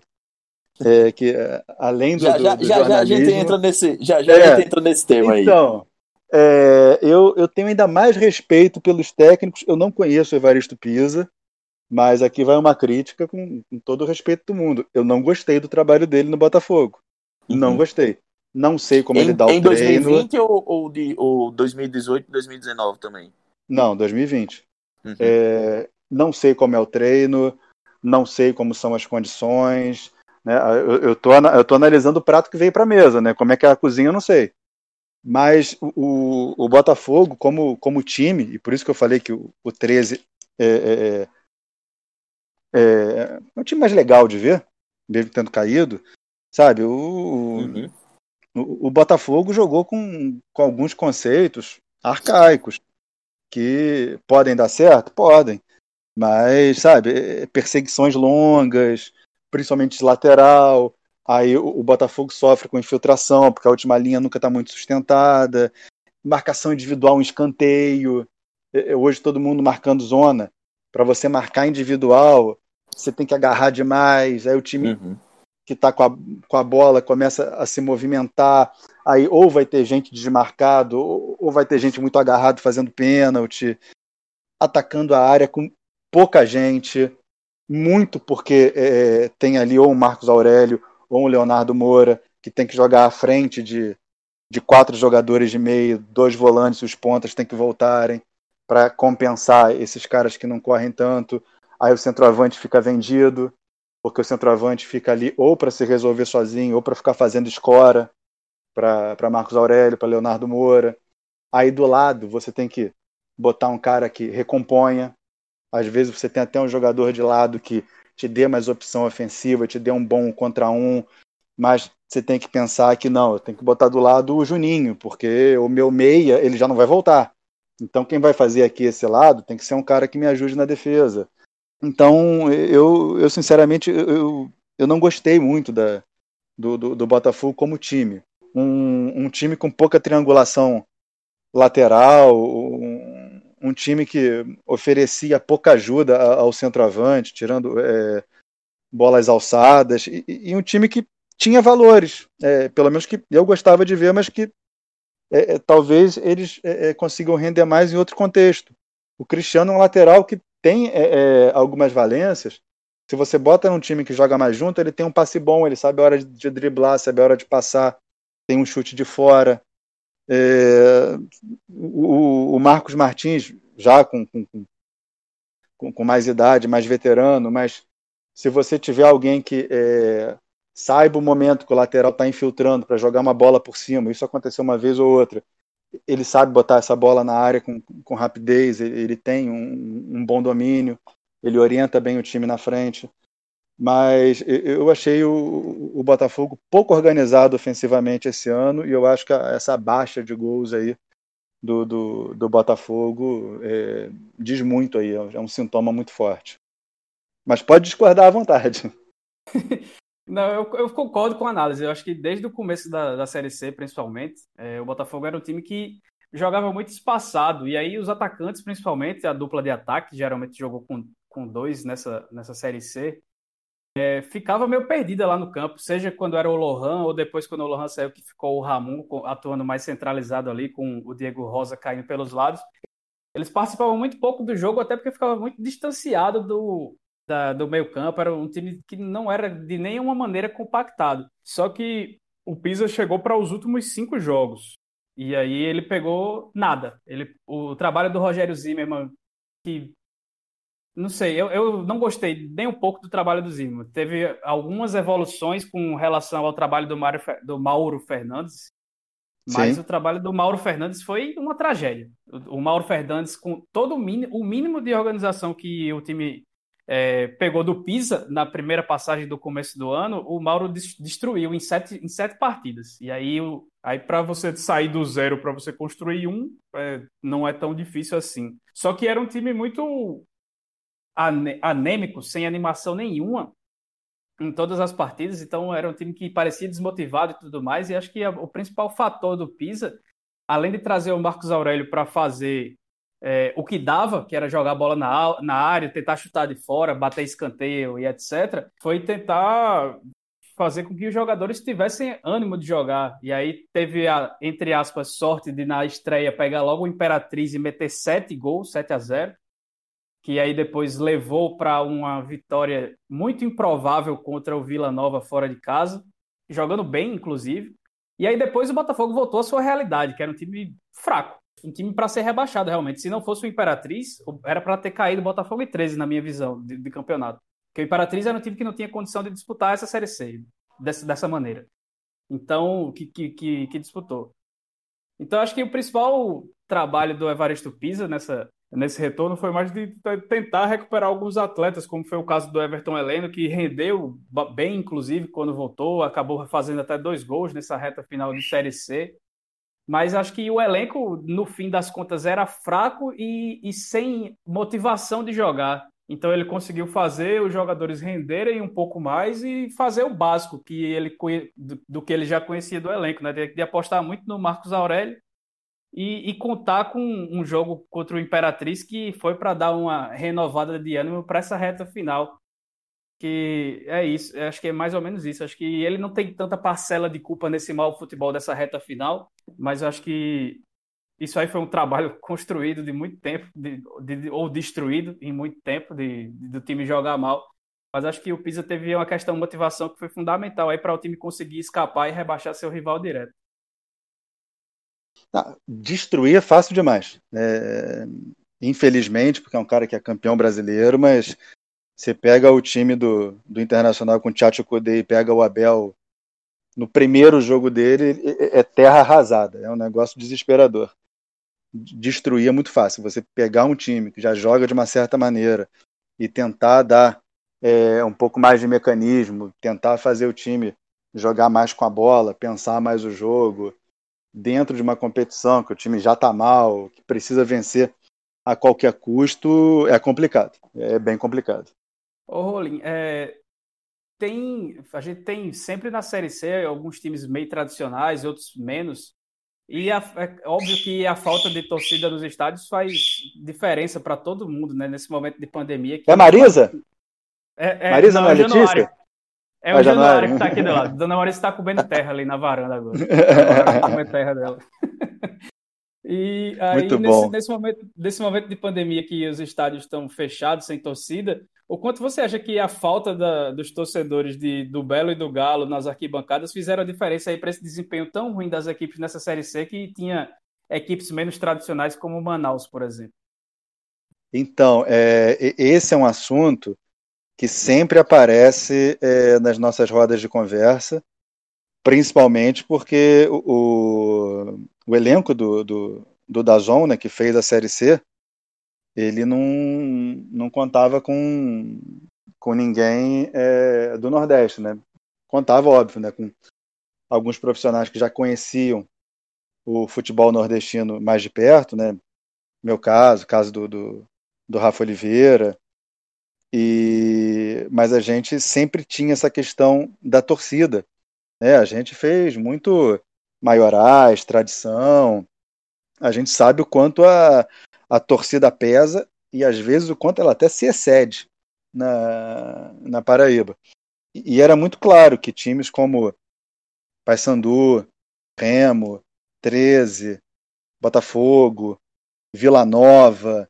é, que além do, já, do, já, do já, já, a gente entra nesse, já, já é, entra nesse tema então, aí. É, eu, eu tenho ainda mais respeito pelos técnicos. Eu não conheço o Evaristo Pisa, mas aqui vai uma crítica com, com todo o respeito do mundo. Eu não gostei do trabalho dele no Botafogo. Uhum. Não gostei. Não sei como em, ele dá o em treino. Em 2020 ou, ou, de, ou 2018, 2019 também? Não, 2020. Uhum. É, não sei como é o treino, não sei como são as condições. Né? Eu, eu, tô, eu tô analisando o prato que veio para a mesa, né? Como é que é a cozinha, eu não sei. Mas o, o Botafogo, como, como time, e por isso que eu falei que o, o 13 é, é, é é, é um time mais legal de ver, mesmo tendo caído. Sabe, o, uhum. o, o, Botafogo jogou com, com alguns conceitos arcaicos que podem dar certo? Podem. Mas, sabe, é, perseguições longas, principalmente de lateral. Aí o, o Botafogo sofre com infiltração, porque a última linha nunca está muito sustentada. Marcação individual, um escanteio. É, hoje todo mundo marcando zona. Para você marcar individual, você tem que agarrar demais, aí o time uhum. que está com a, com a bola começa a se movimentar, aí ou vai ter gente desmarcado, ou, ou vai ter gente muito agarrado fazendo pênalti, atacando a área com pouca gente, muito porque é, tem ali ou um Marcos Aurélio ou um Leonardo Moura que tem que jogar à frente de, de quatro jogadores de meio, dois volantes, os pontas têm que voltarem para compensar esses caras que não correm tanto aí o centroavante fica vendido, porque o centroavante fica ali ou para se resolver sozinho, ou para ficar fazendo escora para Marcos Aurélio, para Leonardo Moura. Aí do lado você tem que botar um cara que recomponha. Às vezes você tem até um jogador de lado que te dê mais opção ofensiva, te dê um bom contra um, mas você tem que pensar que não, eu tenho que botar do lado o Juninho, porque o meu meia ele já não vai voltar. Então quem vai fazer aqui esse lado tem que ser um cara que me ajude na defesa. Então eu, eu sinceramente eu, eu não gostei muito da, do, do, do Botafogo como time. Um, um, time com pouca triangulação lateral, um, um, time que oferecia pouca ajuda ao centroavante, tirando é, bolas alçadas, e, e, um time que tinha valores, é, pelo menos que eu gostava de ver, mas que é, é talvez eles é, é, consigam render mais em outro contexto. O Cristiano é um lateral que tem algumas valências, se você bota num time que joga mais junto, ele tem um passe bom, ele sabe a hora de driblar, sabe a hora de passar, tem um chute de fora. É, o, o, Marcos Martins, já com, com, com, com, mais idade, mais veterano, mas se você tiver alguém que é, saiba o momento que o lateral está infiltrando para jogar uma bola por cima, isso aconteceu uma vez ou outra, ele sabe botar essa bola na área com, com rapidez, ele, ele tem um, um bom domínio ele orienta bem o time na frente. Mas eu achei o, o Botafogo pouco organizado ofensivamente esse ano e eu acho que essa baixa de gols aí do, do, do Botafogo é, diz muito aí, é um sintoma muito forte. Mas pode discordar à vontade. Não, eu, eu, concordo com a análise. Eu acho que desde o começo da, da Série C, principalmente, é, o Botafogo era um time que jogava muito espaçado. E aí os atacantes, principalmente, a dupla de ataque, geralmente jogou com com dois nessa, nessa Série C, é, ficava meio perdida lá no campo, seja quando era o Lohan ou depois quando o Lohan saiu que ficou o Ramon atuando mais centralizado ali com o Diego Rosa caindo pelos lados. Eles participavam muito pouco do jogo, até porque ficava muito distanciado do, da, do meio campo, era um time que não era de nenhuma maneira compactado. Só que o Pisa chegou para os últimos cinco jogos. E aí ele pegou nada. Ele, o trabalho do Rogério Zimmermann, que não sei, eu, eu não gostei nem um pouco do trabalho do Zima. Teve algumas evoluções com relação ao trabalho do, Mário, do Mauro Fernandes, mas Sim. o trabalho do Mauro Fernandes foi uma tragédia. O, o Mauro Fernandes, com todo o mínimo, o mínimo de organização que o time é, pegou do Pisa na primeira passagem do começo do ano, o Mauro destruiu em sete, em sete partidas. E aí, aí para você sair do zero para você construir um, é, não é tão difícil assim. Só que era um time muito anêmico, sem animação nenhuma em todas as partidas, então era um time que parecia desmotivado e tudo mais, e acho que o principal fator do Pisa, além de trazer o Marcos Aurélio para fazer é, o que dava, que era jogar a bola na, na área, tentar chutar de fora, bater escanteio e etc., foi tentar fazer com que os jogadores tivessem ânimo de jogar. E aí teve a, entre aspas, sorte de na estreia pegar logo o Imperatriz e meter sete gols, 7 a 0 que aí depois levou para uma vitória muito improvável contra o Vila Nova fora de casa, jogando bem, inclusive. E aí depois o Botafogo voltou à sua realidade, que era um time fraco, um time para ser rebaixado realmente. Se não fosse o Imperatriz, era para ter caído o Botafogo em 13, na minha visão, de, de, campeonato. Porque o Imperatriz era um time que não tinha condição de disputar essa Série C dessa, dessa maneira. Então, que, que, que, que disputou. Então, acho que o principal trabalho do Evaristo Pisa nessa, nesse retorno foi mais de tentar recuperar alguns atletas, como foi o caso do Everton Heleno, que rendeu bem, inclusive, quando voltou, acabou fazendo até dois gols nessa reta final de Série C. Mas acho que o elenco, no fim das contas, era fraco e, e sem motivação de jogar. Então ele conseguiu fazer os jogadores renderem um pouco mais e fazer o básico que ele do, do que ele já conhecia do elenco, né? De, de apostar muito no Marcos Aurélio e, e, contar com um jogo contra o Imperatriz que foi para dar uma renovada de ânimo para essa reta final. Que é isso, acho que é mais ou menos isso. Acho que ele não tem tanta parcela de culpa nesse mau futebol dessa reta final, mas acho que isso aí foi um trabalho construído de muito tempo, de, de, ou destruído em muito tempo, de, do time jogar mal. Mas acho que o Pisa teve uma questão de motivação que foi fundamental aí para o time conseguir escapar e rebaixar seu rival direto. Ah, destruir é fácil demais. É, infelizmente, porque é um cara que é campeão brasileiro, mas você pega o time do, do Internacional com o Tchatcho e pega o Abel no primeiro jogo dele, é terra arrasada. É um negócio desesperador. destruir é muito fácil. Você pegar um time que já joga de uma certa maneira e tentar dar é, um pouco mais de mecanismo, tentar fazer o time jogar mais com a bola, pensar mais o jogo, dentro de uma competição que o time já está mal, que precisa vencer a qualquer custo, é complicado. É bem complicado. Ô, Rolim, é, tem, a gente tem sempre na Série C alguns times meio tradicionais, outros menos. E a, é óbvio que a falta de torcida nos estádios faz diferença para todo mundo, né? Nesse momento de pandemia. é Marisa? É, é, Marisa não, é, é Letícia? É o Januário que está aqui do lado. Dona Maurícia está comendo terra ali na varanda agora. Tá comendo terra dela. E aí, nesse, nesse, momento, nesse momento de pandemia que os estádios estão fechados, sem torcida, o quanto você acha que a falta da, dos torcedores de, do Belo e do Galo nas arquibancadas fizeram a diferença aí para esse desempenho tão ruim das equipes nessa Série C que tinha equipes menos tradicionais como Manaus, por exemplo? Então, é, esse é um assunto que sempre aparece é, nas nossas rodas de conversa, principalmente porque o, o elenco do, do, do Dazon, né, que fez a Série C, ele não, não contava com, com ninguém é, do Nordeste, né? Contava, óbvio, né, com alguns profissionais que já conheciam o futebol nordestino mais de perto, né? Meu caso, caso do, do, do Rafa Oliveira, e, mas a gente sempre tinha essa questão da torcida. Né? A gente fez muito maiorais, tradição. A gente sabe o quanto a, a torcida pesa e às vezes o quanto ela até se excede na, na Paraíba. E, era muito claro que times como Paysandu, Remo, 13, Botafogo, Vila Nova,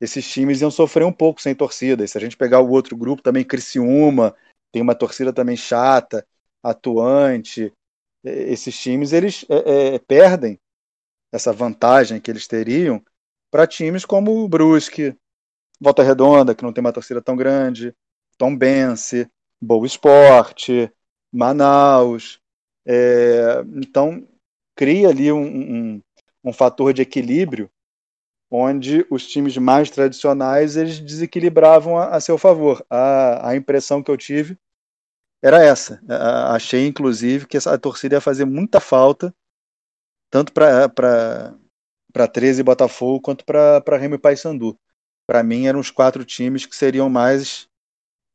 esses times iam sofrer um pouco sem torcida. E se a gente pegar o outro grupo também, Criciúma, tem uma torcida também chata, atuante. Esses times eles é, é, perdem essa vantagem que eles teriam para times como o Brusque, Volta Redonda, que não tem uma torcida tão grande, Tom Bense, Boa Esporte, Manaus. É, então, cria ali um, um, um fator de equilíbrio onde os times mais tradicionais eles desequilibravam a, a seu favor. A, a, impressão que eu tive era essa. Achei, inclusive, que a torcida ia fazer muita falta, tanto para 13 Botafogo quanto para Remo e Paysandu. Para mim, eram os quatro times que seriam mais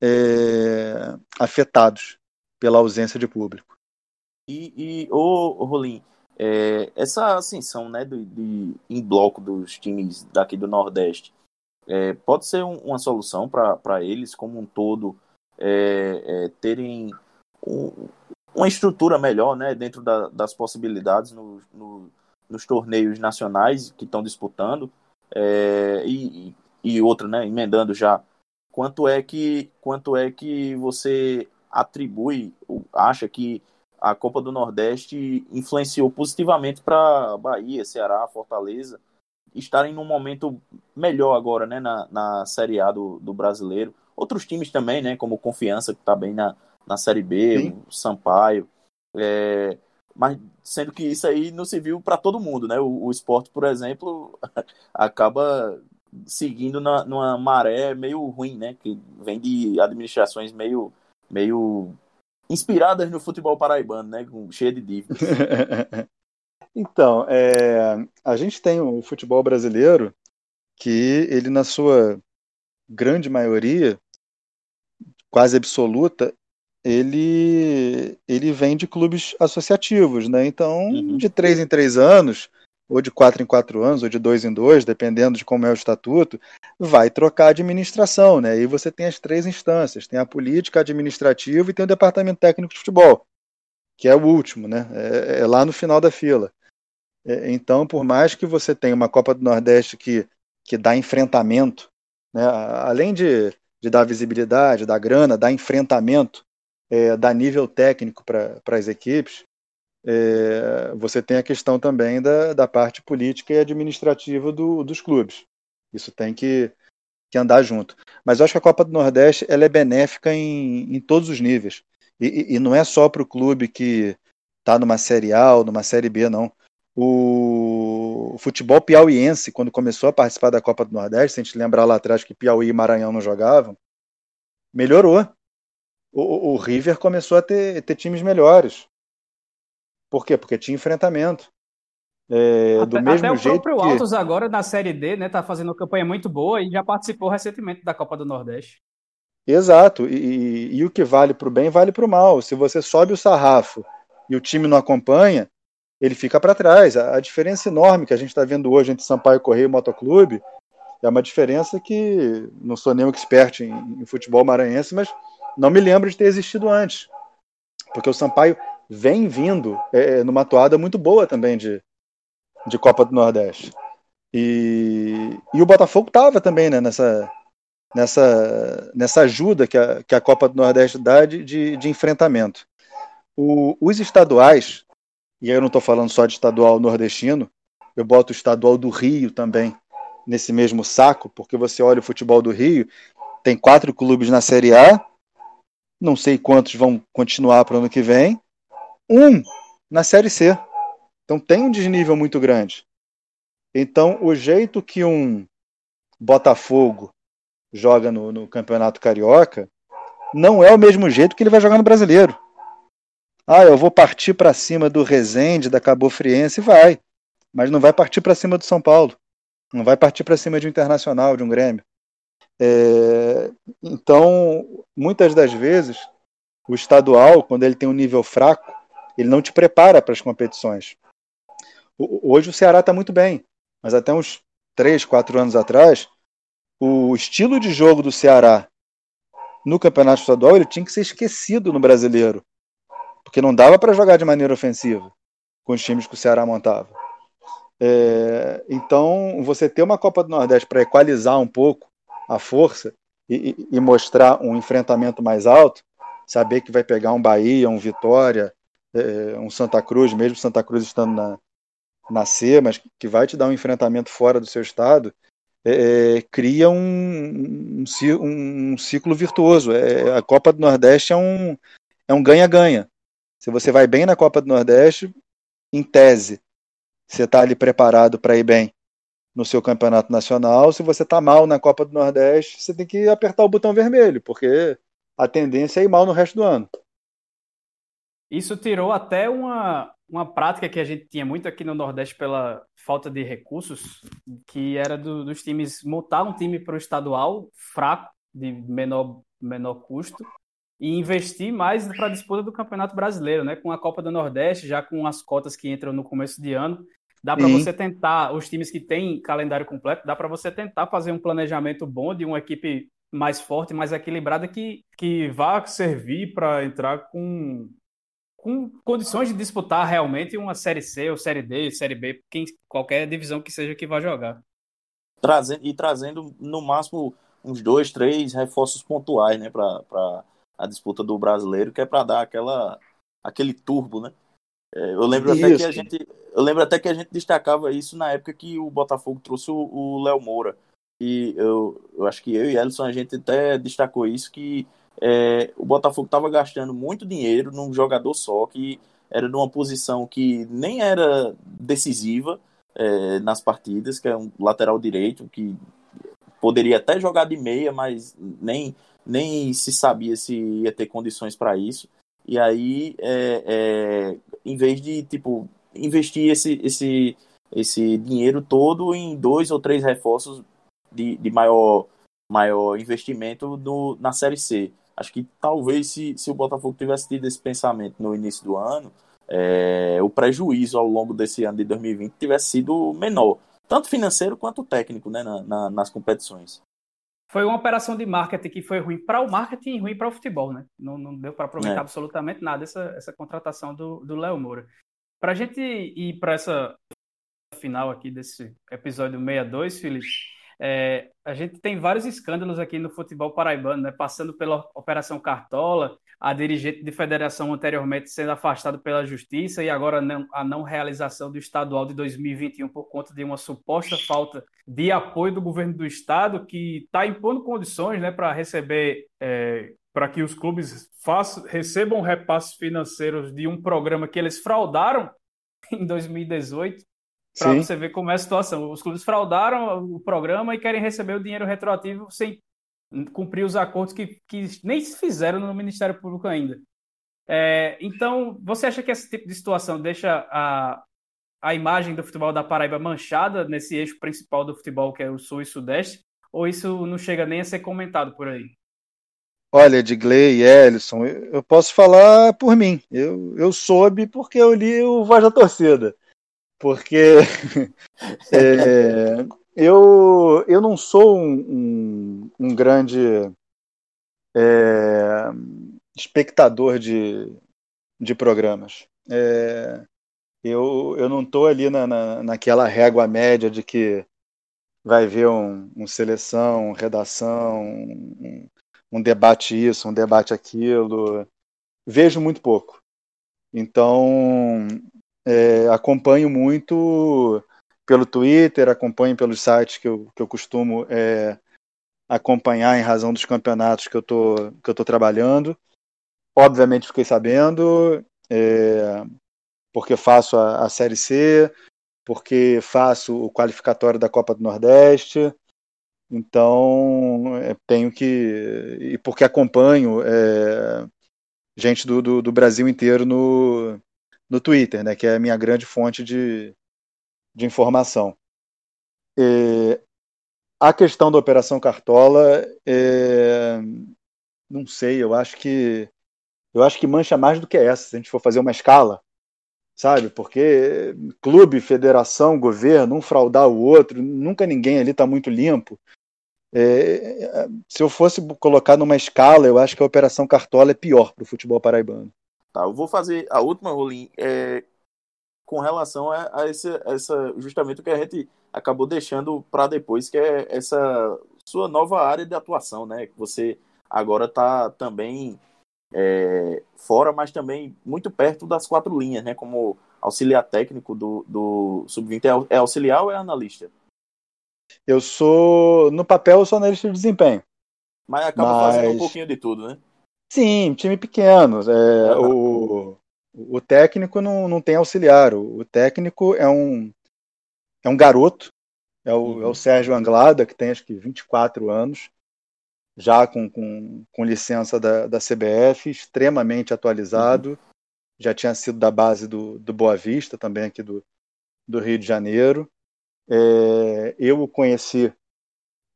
é, afetados pela ausência de público. E, e ô, Rolim, é, essa ascensão né, de, em bloco dos times daqui do Nordeste é, pode ser um, uma solução para eles, como um todo, é, é, terem um, uma estrutura melhor né, dentro da, das possibilidades no, no, nos torneios nacionais que estão disputando. É, e, e outra, né, emendando já, quanto é que quanto é que você atribui, acha que a Copa do Nordeste influenciou positivamente para Bahia, Ceará, Fortaleza estarem num momento melhor agora, né, na, na Série A do, do brasileiro. Outros times também, né, como Confiança, que está bem na, na Série B, Sampaio. É, mas sendo que isso aí não se viu para todo mundo, né? O, o esporte, por exemplo, acaba seguindo na, numa maré meio ruim, né? Que vem de administrações meio, meio inspiradas no futebol paraibano, né? Cheia de dívidas. então, é, a gente tem o futebol brasileiro que ele, na sua grande maioria, quase absoluta, ele, ele vem de clubes associativos, né? Então, uhum. de três em três anos, ou de quatro em quatro anos, ou de dois em dois, dependendo de como é o estatuto, vai trocar a administração, né? E você tem as três instâncias: tem a política, a administrativa e tem o departamento técnico de futebol, que é o último, né? É, é lá no final da fila. É, então, por mais que você tenha uma Copa do Nordeste que, que dá enfrentamento, né? além de, de dar visibilidade, dar grana, dar enfrentamento, é, dar nível técnico para as equipes, é, você tem a questão também da, da parte política e administrativa do, dos clubes. Isso tem que, que andar junto. Mas eu acho que a Copa do Nordeste ela é benéfica em, em todos os níveis. E, e não é só para o clube que está numa Série A ou numa Série B, não. O, futebol piauiense, quando começou a participar da Copa do Nordeste, se a gente lembrar lá atrás que Piauí e Maranhão não jogavam, melhorou. O, o River começou a ter, ter times melhores. Por quê? Porque tinha enfrentamento. É, até, do mesmo até o jeito próprio que... Altos agora na Série D, né, tá fazendo uma campanha muito boa e já participou recentemente da Copa do Nordeste. Exato, e, e, e o que vale para o bem vale para o mal. Se você sobe o sarrafo e o time não acompanha, ele fica para trás. A, a, diferença enorme que a gente está vendo hoje entre Sampaio Correio e Motoclube é uma diferença que não sou nenhum expert em, em futebol maranhense, mas não me lembro de ter existido antes. Porque o Sampaio vem vindo é, numa toada muito boa também de, de Copa do Nordeste. E, e o Botafogo estava também né, nessa, nessa, nessa ajuda que a, que a Copa do Nordeste dá de, de, de enfrentamento. O, os estaduais, e eu não estou falando só de estadual nordestino, eu boto o estadual do Rio também nesse mesmo saco, porque você olha o futebol do Rio, tem quatro clubes na Série A, não sei quantos vão continuar para o ano que vem, um na Série C. Então tem um desnível muito grande. Então, o jeito que um Botafogo joga no, no, Campeonato Carioca não é o mesmo jeito que ele vai jogar no Brasileiro. Ah, eu vou partir para cima do Resende, da Cabo Friense, vai. Mas não vai partir para cima do São Paulo. Não vai partir para cima de um Internacional, de um Grêmio. É, então, muitas das vezes, o estadual, quando ele tem um nível fraco, ele não te prepara para as competições. Hoje o Ceará está muito bem, mas até uns 3, 4 anos atrás, o estilo de jogo do Ceará no campeonato estadual ele tinha que ser esquecido no brasileiro, porque não dava para jogar de maneira ofensiva com os times que o Ceará montava. É, então, você ter uma Copa do Nordeste para equalizar um pouco a força e, e, mostrar um enfrentamento mais alto, saber que vai pegar um Bahia, um Vitória, é, um Santa Cruz, mesmo Santa Cruz estando na, na C, mas que vai te dar um enfrentamento fora do seu estado, é, é cria um, um, um, ciclo virtuoso. É, a Copa do Nordeste é um é um ganha-ganha. Se você vai bem na Copa do Nordeste, em tese, você está ali preparado para ir bem no seu campeonato nacional. Se você está mal na Copa do Nordeste, você tem que apertar o botão vermelho, porque a tendência é ir mal no resto do ano. Isso tirou até uma, uma prática que a gente tinha muito aqui no Nordeste pela falta de recursos, que era do, dos times montar um time para o estadual fraco, de menor, menor custo, e investir mais para a disputa do Campeonato Brasileiro, né? Com a Copa do Nordeste, já com as cotas que entram no começo de ano, dá para você tentar, os times que têm calendário completo, dá para você tentar fazer um planejamento bom de uma equipe mais forte, mais equilibrada, que, que vá servir para entrar com com condições de disputar realmente uma Série C ou Série D, Série B, quem, qualquer divisão que seja que vá jogar. Trazendo, e trazendo no máximo uns dois, três reforços pontuais né, para a disputa do brasileiro, que é para dar aquela, aquele turbo, né? É, eu lembro isso. até que a gente eu lembro até que a gente destacava isso na época que o Botafogo trouxe o Léo Moura e eu, eu acho que eu e Ellison a gente até destacou isso que é, o Botafogo estava gastando muito dinheiro num jogador só, que era de uma posição que nem era decisiva é, nas partidas, que é um lateral direito, que poderia até jogar de meia, mas nem, nem se sabia se ia ter condições para isso. E aí, é, é, em vez de tipo investir esse, esse, esse dinheiro todo em dois ou três reforços de, de maior, maior investimento no, na Série C. Acho que talvez se, se o Botafogo tivesse tido esse pensamento no início do ano, é, o prejuízo ao longo desse ano de 2020 tivesse sido menor, tanto financeiro quanto técnico, né, na, na, nas competições. Foi uma operação de marketing que foi ruim para o marketing e ruim para o futebol, né? Não, não deu para aproveitar é. absolutamente nada essa, essa contratação do Léo Moura. Para a gente ir para essa final aqui desse episódio 62, Felipe, é, a gente tem vários escândalos aqui no futebol paraibano, né? passando pela Operação Cartola, a dirigente de federação anteriormente sendo afastado pela justiça e agora não, a não realização do estadual de 2021 por conta de uma suposta falta de apoio do governo do estado que está impondo condições né, para receber, é, para que os clubes façam, recebam repasses financeiros de um programa que eles fraudaram em 2018 Para você ver como é a situação. Os clubes fraudaram o programa e querem receber o dinheiro retroativo sem cumprir os acordos que, que nem se fizeram no Ministério Público ainda. É, então, você acha que esse tipo de situação deixa a, a imagem do futebol da Paraíba manchada nesse eixo principal do futebol, que é o Sul e Sudeste? Ou isso não chega nem a ser comentado por aí? Olha, Edgley e Ellison, eu posso falar por mim. Eu, eu soube porque eu li o Voz da Torcida porque é, eu, eu não sou um, um, um grande é, espectador de, de programas. É, eu, eu não estou ali na, na, naquela régua média de que vai ver um, um seleção, um redação, um, um debate isso, um debate aquilo. Vejo muito pouco. Então, é, acompanho muito pelo Twitter, acompanho pelos sites que eu, que eu costumo é, acompanhar em razão dos campeonatos que eu tô, que eu tô trabalhando. Obviamente fiquei sabendo, é, porque faço a, a Série C, porque faço o qualificatório da Copa do Nordeste. Então, é, tenho que. E porque acompanho é, gente do, do, do, Brasil inteiro no, no Twitter, né, que é a minha grande fonte de, de informação. É, a questão da Operação Cartola, é, não sei, eu acho que eu acho que mancha mais do que essa, se a gente for fazer uma escala, sabe? Porque clube, federação, governo, um fraudar o outro, nunca ninguém ali está muito limpo. É, se eu fosse colocar numa escala, eu acho que a Operação Cartola é pior para o futebol paraibano. Tá, eu vou fazer a última, Rolim, é, com relação a, a esse, essa, justamente o que a gente acabou deixando para depois, que é essa sua nova área de atuação, né? Que você agora está também é, fora, mas também muito perto das quatro linhas, né? Como auxiliar técnico do, do Sub-20. É, é auxiliar ou é analista? Eu sou, no papel, eu sou analista de desempenho. Mas acaba mas... fazendo um pouquinho de tudo, né? Sim, time pequeno. É, o, o técnico não, não tem auxiliar. O, o técnico é um, é um garoto, é o, uhum. é o uhum. Sérgio Anglada, que tem acho que 24 anos, já com, com, com licença da, da CBF, extremamente atualizado. Uhum. Já tinha sido da base do, do Boa Vista, também aqui do, do Rio de Janeiro. É, eu o conheci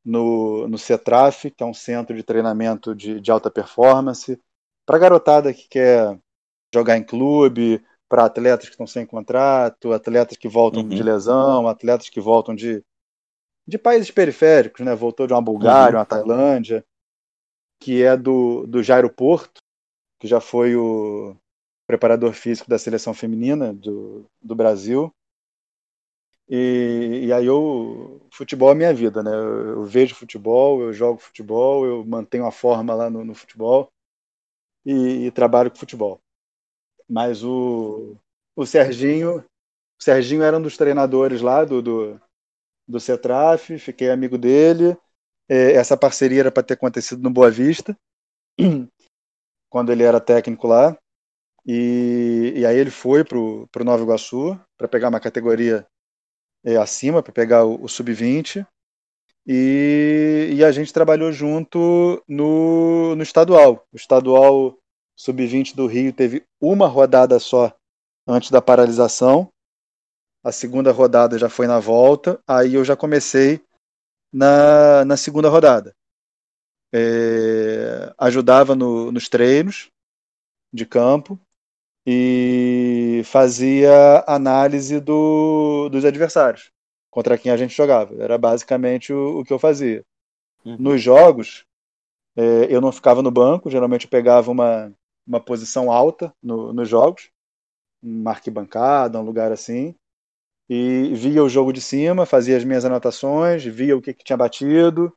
no, no CETRAF, que é um centro de treinamento de, de alta performance, para garotada que quer jogar em clube, para atletas que estão sem contrato, atletas que voltam uhum. de lesão, atletas que voltam de, de países periféricos, né? Voltou de uma Bulgária, uhum. uma Tailândia, que é do, do Jairo Porto, que já foi o preparador físico da seleção feminina do, do Brasil. E, e, aí eu futebol é minha vida, né? Eu, eu, vejo futebol, eu jogo futebol, eu mantenho a forma lá no, no futebol e, e, trabalho com futebol. Mas o, o Serginho, o Serginho era um dos treinadores lá do, do, do Cetraf, fiquei amigo dele. É, essa parceria era para ter acontecido no Boa Vista, quando ele era técnico lá. E, e aí ele foi para o Nova Iguaçu para pegar uma categoria é, acima para pegar o, o sub-20 e, e, a gente trabalhou junto no, no estadual. O estadual sub-20 do Rio teve uma rodada só antes da paralisação. A segunda rodada já foi na volta. Aí eu já comecei na, na segunda rodada. É, ajudava no, nos treinos de campo e fazia análise do, dos adversários contra quem a gente jogava. Era basicamente o, o que eu fazia. Uhum. Nos jogos, é, eu não ficava no banco, geralmente eu pegava uma, uma posição alta no, nos jogos, uma arquibancada, um lugar assim, e via o jogo de cima, fazia as minhas anotações, via o que, que tinha batido,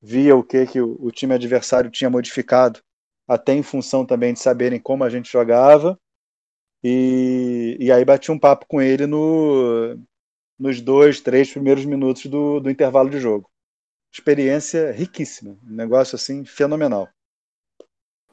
via o que, que o, o time adversário tinha modificado, até em função também de saberem como a gente jogava e, e aí bati um papo com ele no, nos dois, três primeiros minutos do, do intervalo de jogo. Experiência riquíssima, um negócio assim fenomenal.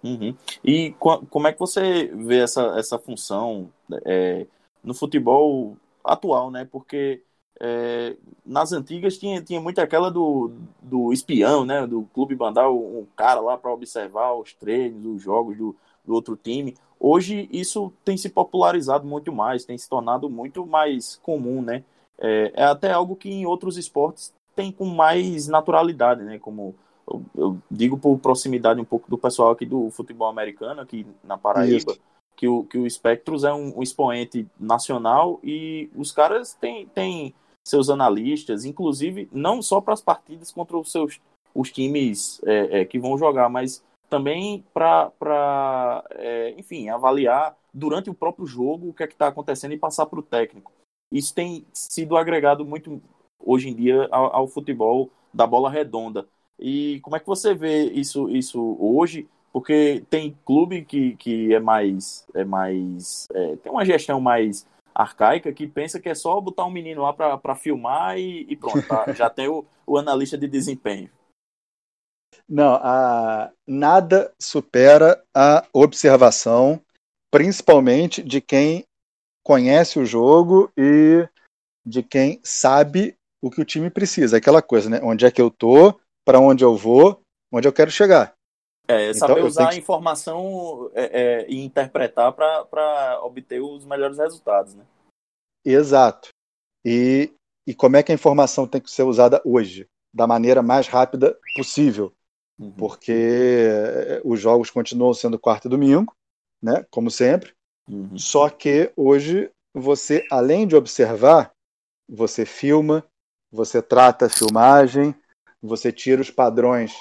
Uhum. E como é que você vê essa, essa função é, no futebol? atual, né? Porque é, nas antigas tinha, tinha muito aquela do, do espião, né? Do clube mandar um cara lá para observar os treinos, os jogos do, do outro time. Hoje isso tem se popularizado muito mais, tem se tornado muito mais comum, né? É, é até algo que em outros esportes tem com mais naturalidade, né? Como eu, eu, digo por proximidade um pouco do pessoal aqui do futebol americano, aqui na Paraíba, que o, que o Spectros é um, um, expoente nacional e os caras têm, têm seus analistas, inclusive não só para as partidas contra os seus os times é, é, que vão jogar, mas também para, é, enfim, avaliar durante o próprio jogo o que é que está acontecendo e passar para o técnico. Isso tem sido agregado muito hoje em dia ao, ao, futebol da bola redonda. E como é que você vê isso, isso hoje? Porque tem clube que, que é mais. É mais é, tem uma gestão mais arcaica que pensa que é só botar um menino lá para filmar e, e pronto, tá? já tem o, o analista de desempenho. Não, a, nada supera a observação, principalmente de quem conhece o jogo e de quem sabe o que o time precisa. Aquela coisa, né? Onde é que eu tô, para onde eu vou, onde eu quero chegar. É, saber então, usar que... a informação é, é, e interpretar para obter os melhores resultados, né? Exato. E, e como é que a informação tem que ser usada hoje? Da maneira mais rápida possível uhum. porque eh, os jogos continuam sendo quarta e domingo, né, como sempre. Uhum. Só que hoje você, além de observar, você filma, você trata a filmagem, você tira os padrões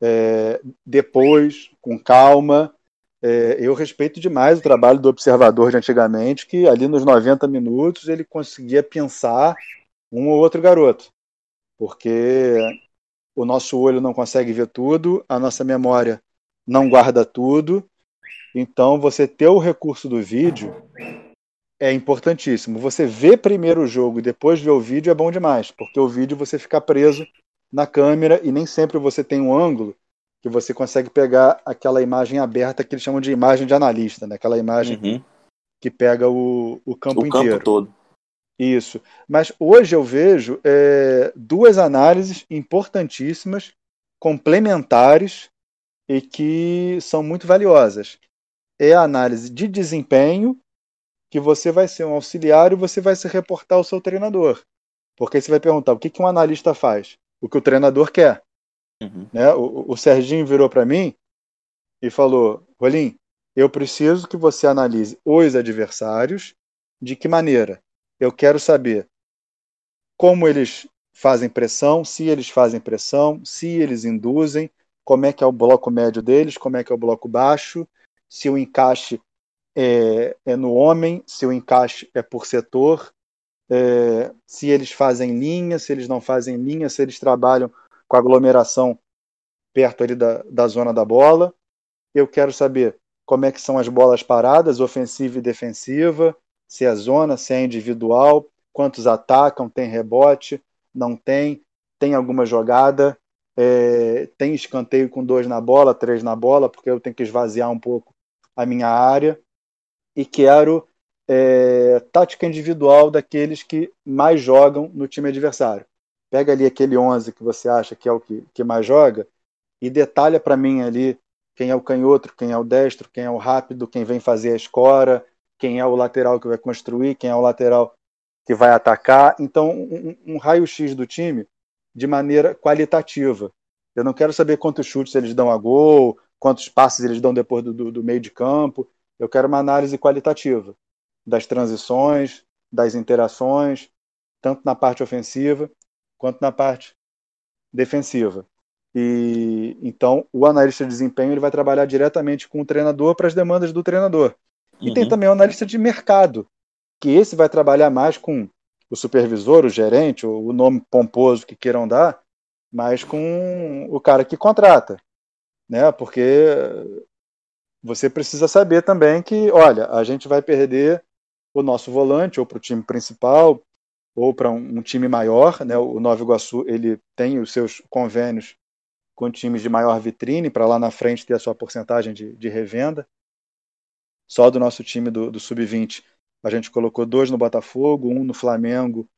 é, depois, com calma. É, eu respeito demais o trabalho do observador de antigamente, que ali nos 90 minutos ele conseguia pensar um ou outro garoto. Porque o nosso olho não consegue ver tudo, a nossa memória não guarda tudo. Então, você ter o recurso do vídeo é importantíssimo. Você ver primeiro o jogo e depois ver o vídeo é bom demais, porque o vídeo você fica preso na câmera e nem sempre você tem um ângulo que você consegue pegar aquela imagem aberta que eles chamam de imagem de analista, né? aquela imagem uhum. que pega o, o campo o inteiro. Campo todo. Isso. Mas hoje eu vejo é, duas análises importantíssimas, complementares e que são muito valiosas. É a análise de desempenho, que você vai ser um auxiliar e você vai se reportar ao seu treinador. Porque você vai perguntar o que, que um analista faz? O que o treinador quer. Uhum. Né? O, o Serginho virou para mim e falou: Rolim, eu preciso que você analise os adversários. De que maneira? Eu quero saber como eles fazem pressão, se eles fazem pressão, se eles induzem, como é que é o bloco médio deles, como é que é o bloco baixo, se o encaixe é, é no homem, se o encaixe é por setor, é, se eles fazem linha, se eles não fazem linha, se eles trabalham com aglomeração perto ali da, da zona da bola. Eu quero saber como é que são as bolas paradas, ofensiva e defensiva, se é zona, se é individual, quantos atacam, tem rebote, não tem, tem alguma jogada, é, tem escanteio com dois na bola, três na bola, porque eu tenho que esvaziar um pouco a minha área, e quero é, tática individual daqueles que mais jogam no time adversário. Pega ali aquele 11 que você acha que é o que, que mais joga e detalha para mim ali quem é o canhoto, quem é o destro, quem é o rápido, quem vem fazer a escora, quem é o lateral que vai construir, quem é o lateral que vai atacar. Então, um, um raio-x do time de maneira qualitativa. Eu não quero saber quantos chutes eles dão a gol, quantos passes eles dão depois do, do, do meio de campo. Eu quero uma análise qualitativa das transições, das interações, tanto na parte ofensiva quanto na parte defensiva. E então o analista de desempenho ele vai trabalhar diretamente com o treinador para as demandas do treinador. E uhum. tem também o analista de mercado, que esse vai trabalhar mais com o supervisor, o gerente, o nome pomposo que queiram dar, mas com o cara que contrata, né? Porque você precisa saber também que, olha, a gente vai perder o nosso volante ou para o time principal ou para um, um, time maior, né? O Nova Iguaçu ele tem os seus convênios com times de maior vitrine para lá na frente ter a sua porcentagem de, de revenda só do nosso time do, do Sub-20, a gente colocou dois no Botafogo, um no Flamengo,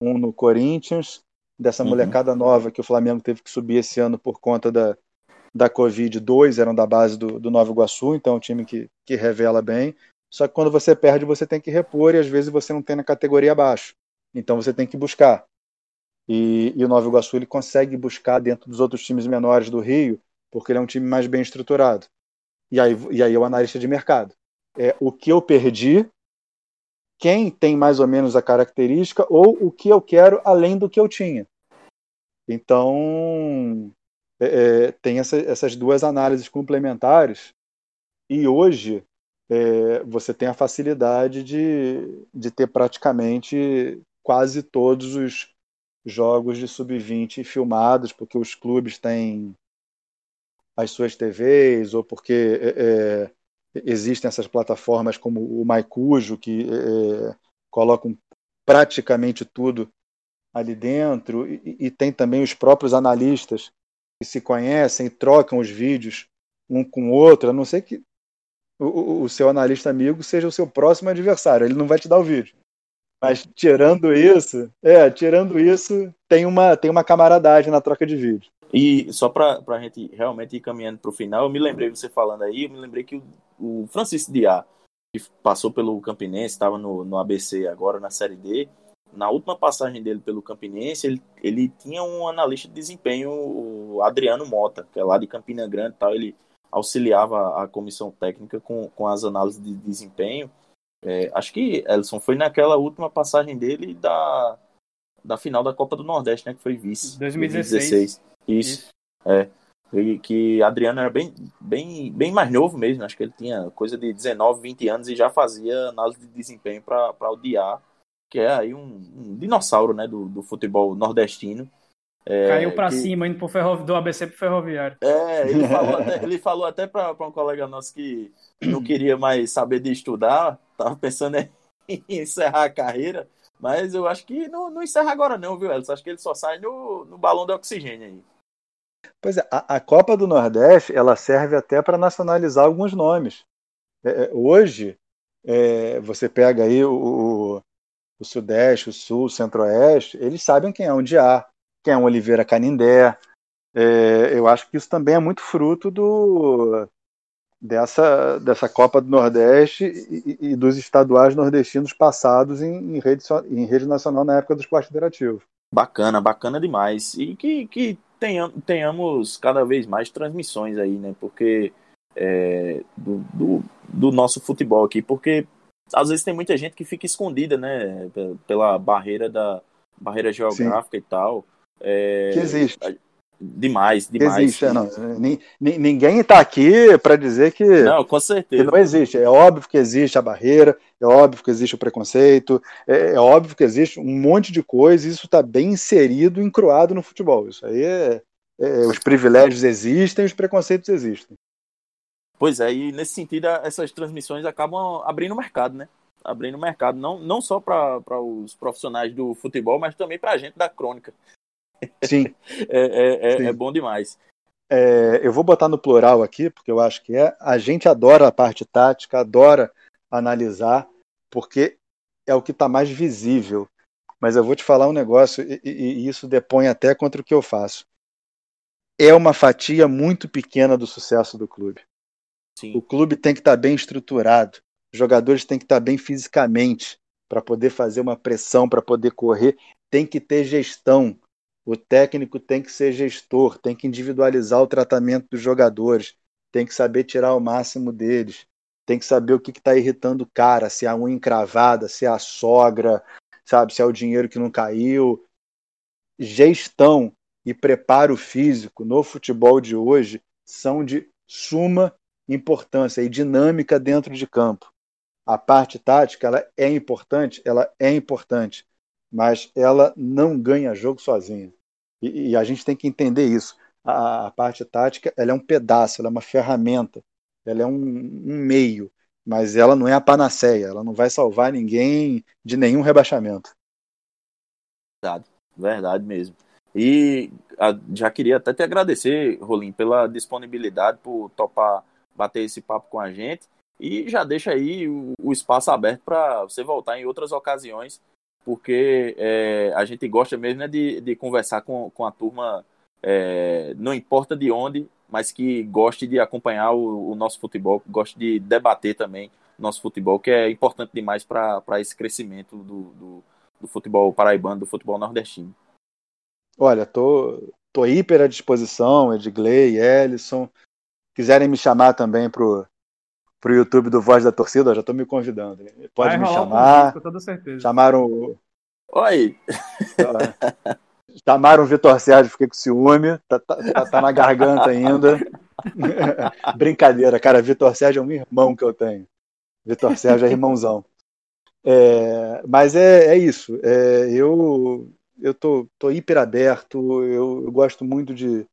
um no Corinthians. Dessa uhum. molecada nova que o Flamengo teve que subir esse ano por conta da, da Covid, dois eram da base do, do Nova Iguaçu, então é um time que, que revela bem. Só que quando você perde, você tem que repor e às vezes você não tem na categoria abaixo. Então você tem que buscar. E, e, o Nova Iguaçu ele consegue buscar dentro dos outros times menores do Rio, porque ele é um time mais bem estruturado. E aí, e aí é o analista de mercado. É o que eu perdi, quem tem mais ou menos a característica, ou o que eu quero além do que eu tinha. Então, é, é, tem essa, essas duas análises complementares. E hoje, é, você tem a facilidade de, de ter praticamente quase todos os jogos de sub-20 filmados, porque os clubes têm as suas TVs, ou porque é, é, existem essas plataformas como o Maicujo, que é, colocam praticamente tudo ali dentro, e, e, tem também os próprios analistas que se conhecem, trocam os vídeos um com o outro, a não ser que o, o seu analista amigo seja o seu próximo adversário, ele não vai te dar o vídeo. Mas tirando isso, é, tirando isso, tem uma, tem uma camaradagem na troca de vídeo. E só para a gente realmente ir caminhando para o final, eu me lembrei, você falando aí, eu me lembrei que o, o Francisco Diá, que passou pelo Campinense, estava no, no ABC agora na Série D, na última passagem dele pelo Campinense, ele, ele tinha um analista de desempenho, o Adriano Mota, que é lá de Campina Grande tal, ele auxiliava a comissão técnica com, com as análises de desempenho. É, acho que Ellison foi naquela última passagem dele da, da final da Copa do Nordeste, né? Que foi vice. 2016. 2016. Isso. Isso. É. E que Adriano era bem, bem, bem mais novo mesmo. Acho que ele tinha coisa de 19, 20 anos e já fazia análise de desempenho para o Diá, que é aí um, um, dinossauro né, do, do futebol nordestino. É, Caiu para que... cima, indo pro ferro... do ABC pro Ferroviário. É, ele falou até, ele falou até para um colega nosso que não queria mais saber de estudar, tava pensando em encerrar a carreira, mas eu acho que não, não encerra agora não, viu, Elson? Acho que ele só sai no, no balão de oxigênio aí. Pois é, a, a Copa do Nordeste, ela serve até para nacionalizar alguns nomes. É, é, hoje, é, você pega aí o, o Sudeste, o Sul, o Centro-Oeste, eles sabem quem é o Diá, quem é o Oliveira Canindé. É, eu acho que isso também é muito fruto do, dessa, dessa Copa do Nordeste e, e dos estaduais nordestinos passados em, em, rede, em rede nacional na época do esporte interativo. Bacana, bacana demais. E que, que tenhamos cada vez mais transmissões aí, né? Porque é, do, do, do, nosso futebol aqui, porque às vezes tem muita gente que fica escondida, né? Pela barreira da barreira geográfica Sim. e tal. É, que existe. Demais, demais. Existe, é, não. Ninguém está aqui para dizer que. Não, com certeza. não existe. É óbvio que existe a barreira, é óbvio que existe o preconceito, é, é óbvio que existe um monte de coisa, e isso está bem inserido, encruado no futebol. Isso aí é, é, Os privilégios existem, os preconceitos existem. Pois é, e nesse sentido, essas transmissões acabam abrindo mercado, né? Abrindo mercado, não, não só para os profissionais do futebol, mas também para a gente da crônica. Sim. é, é, é, Sim. é bom demais. É, eu vou botar no plural aqui, porque eu acho que é. A gente adora a parte tática, adora analisar, porque é o que está mais visível. Mas eu vou te falar um negócio, e, e, e, isso depõe até contra o que eu faço. É uma fatia muito pequena do sucesso do clube. Sim. O clube tem que estar tá bem estruturado, os jogadores têm que estar tá bem fisicamente para poder fazer uma pressão, para poder correr, tem que ter gestão. O técnico tem que ser gestor, tem que individualizar o tratamento dos jogadores, tem que saber tirar o máximo deles, tem que saber o que está irritando o cara, se é a unha encravada, se é a sogra, sabe, se é o dinheiro que não caiu. Gestão e preparo físico no futebol de hoje são de suma importância e dinâmica dentro de campo. A parte tática ela é importante, ela é importante, mas ela não ganha jogo sozinha. E, e a gente tem que entender isso. A, a, parte tática ela é um pedaço, ela é uma ferramenta, ela é um, um meio, mas ela não é a panaceia, ela não vai salvar ninguém de nenhum rebaixamento. Verdade, verdade mesmo. E já queria até te agradecer, Rolim, pela disponibilidade, por topar bater esse papo com a gente. E já deixa aí o espaço aberto para você voltar em outras ocasiões, porque é, a gente gosta mesmo né, de, de conversar com, com a turma, é, não importa de onde, mas que goste de acompanhar o, o nosso futebol, goste de debater também nosso futebol, que é importante demais para esse crescimento do, do, do, futebol paraibano, do futebol nordestino. Olha, tô, tô hiper à disposição, Edgley, Ellison. Quiserem me chamar também pro, pro YouTube do Voz da Torcida, já estou me convidando. Pode Vai me chamar. Com toda certeza. Chamaram. Oi! Chamaram o Vitor Sérgio, fiquei com ciúme, tá, tá, tá, tá na garganta ainda. Brincadeira, cara, Vitor Sérgio é um irmão que eu tenho. Vitor Sérgio é irmãozão. É, mas é, é isso. É, eu eu tô, tô hiper aberto. Eu, eu, gosto muito de,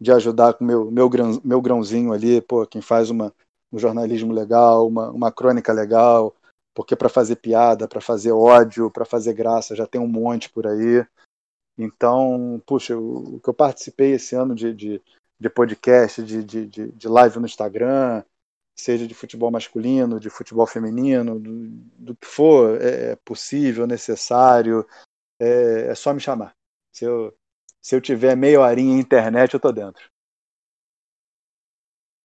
de ajudar com meu meu, grão, meu grãozinho ali. Pô, quem faz uma, um jornalismo legal, uma, uma crônica legal, porque para fazer piada, para fazer ódio, para fazer graça já tem um monte por aí. Então, puxa, o, que eu participei esse ano de, de, de podcast, de, de, de, live no Instagram, seja de futebol masculino, de futebol feminino, do, do que for é, é possível, necessário, é, é, só me chamar. Se eu, se eu tiver meia horinha internet, eu tô dentro.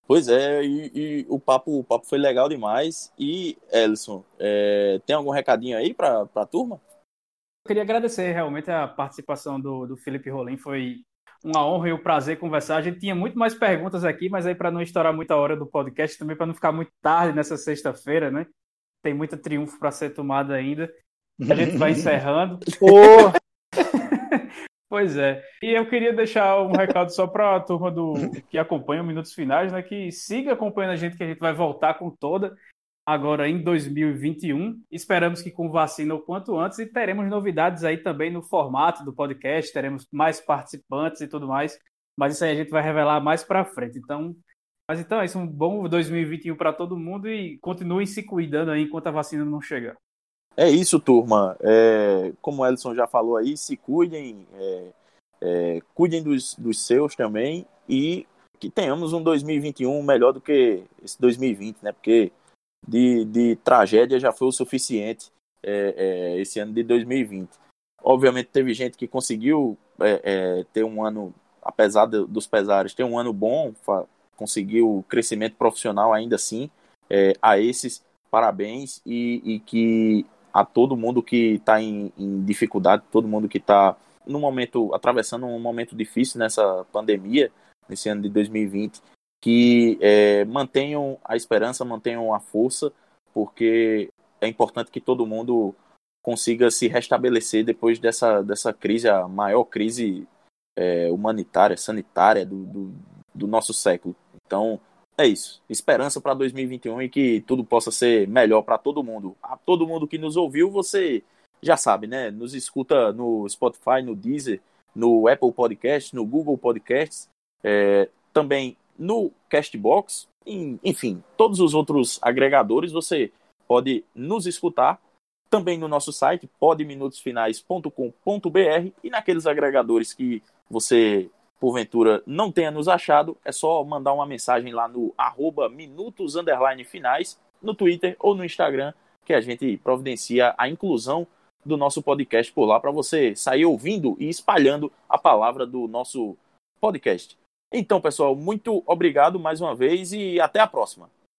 Pois é, e, e, o, papo, o papo foi legal demais. E, Ellison, é, tem algum recadinho aí para a turma? Eu queria agradecer realmente a participação do, do Felipe Rolim. Foi uma honra e um prazer conversar. A gente tinha muito mais perguntas aqui, mas aí para não estourar muita hora do podcast, também para não ficar muito tarde nessa sexta-feira, né? Tem muito triunfo para ser tomado ainda. A gente vai encerrando. Oh! Pois é. E eu queria deixar um recado só para a turma do que acompanha os Minutos Finais, né? Que siga acompanhando a gente, que a gente vai voltar com toda agora em 2021. Esperamos que com vacina o quanto antes e teremos novidades aí também no formato do podcast, teremos mais participantes e tudo mais. Mas isso aí a gente vai revelar mais para frente. Então, mas então é isso, um bom 2021 para todo mundo e continuem se cuidando aí enquanto a vacina não chegar. É isso, turma. É, como o Ellison já falou aí, se cuidem, é, é, cuidem dos, dos seus também e que tenhamos um 2021 melhor do que esse 2020, né? Porque de, de tragédia já foi o suficiente é, é, esse ano de 2020. Obviamente teve gente que conseguiu é, ter um ano, apesar dos pesares, ter um ano bom, conseguiu crescimento profissional ainda assim. A esses, parabéns e, e, que a todo mundo que está em, em dificuldade, todo mundo que está no momento atravessando um momento difícil nessa pandemia, nesse ano de 2020, que é, mantenham a esperança, mantenham a força, porque é importante que todo mundo consiga se restabelecer depois dessa, dessa crise, a maior crise é, humanitária, sanitária do, do, do, nosso século. Então, é isso. Esperança para 2021 e que tudo possa ser melhor para todo mundo. A todo mundo que nos ouviu, você já sabe, né? Nos escuta no Spotify, no Deezer, no Apple Podcast, no Google Podcasts. É, também no Castbox, em, enfim, todos os outros agregadores você pode nos escutar também no nosso site podminutosfinais.com.br e naqueles agregadores que você porventura não tenha nos achado, é só mandar uma mensagem lá no arroba minutos finais no Twitter ou no Instagram que a gente providencia a inclusão do nosso podcast por lá para você sair ouvindo e espalhando a palavra do nosso podcast. Então, pessoal, muito obrigado mais uma vez e até a próxima.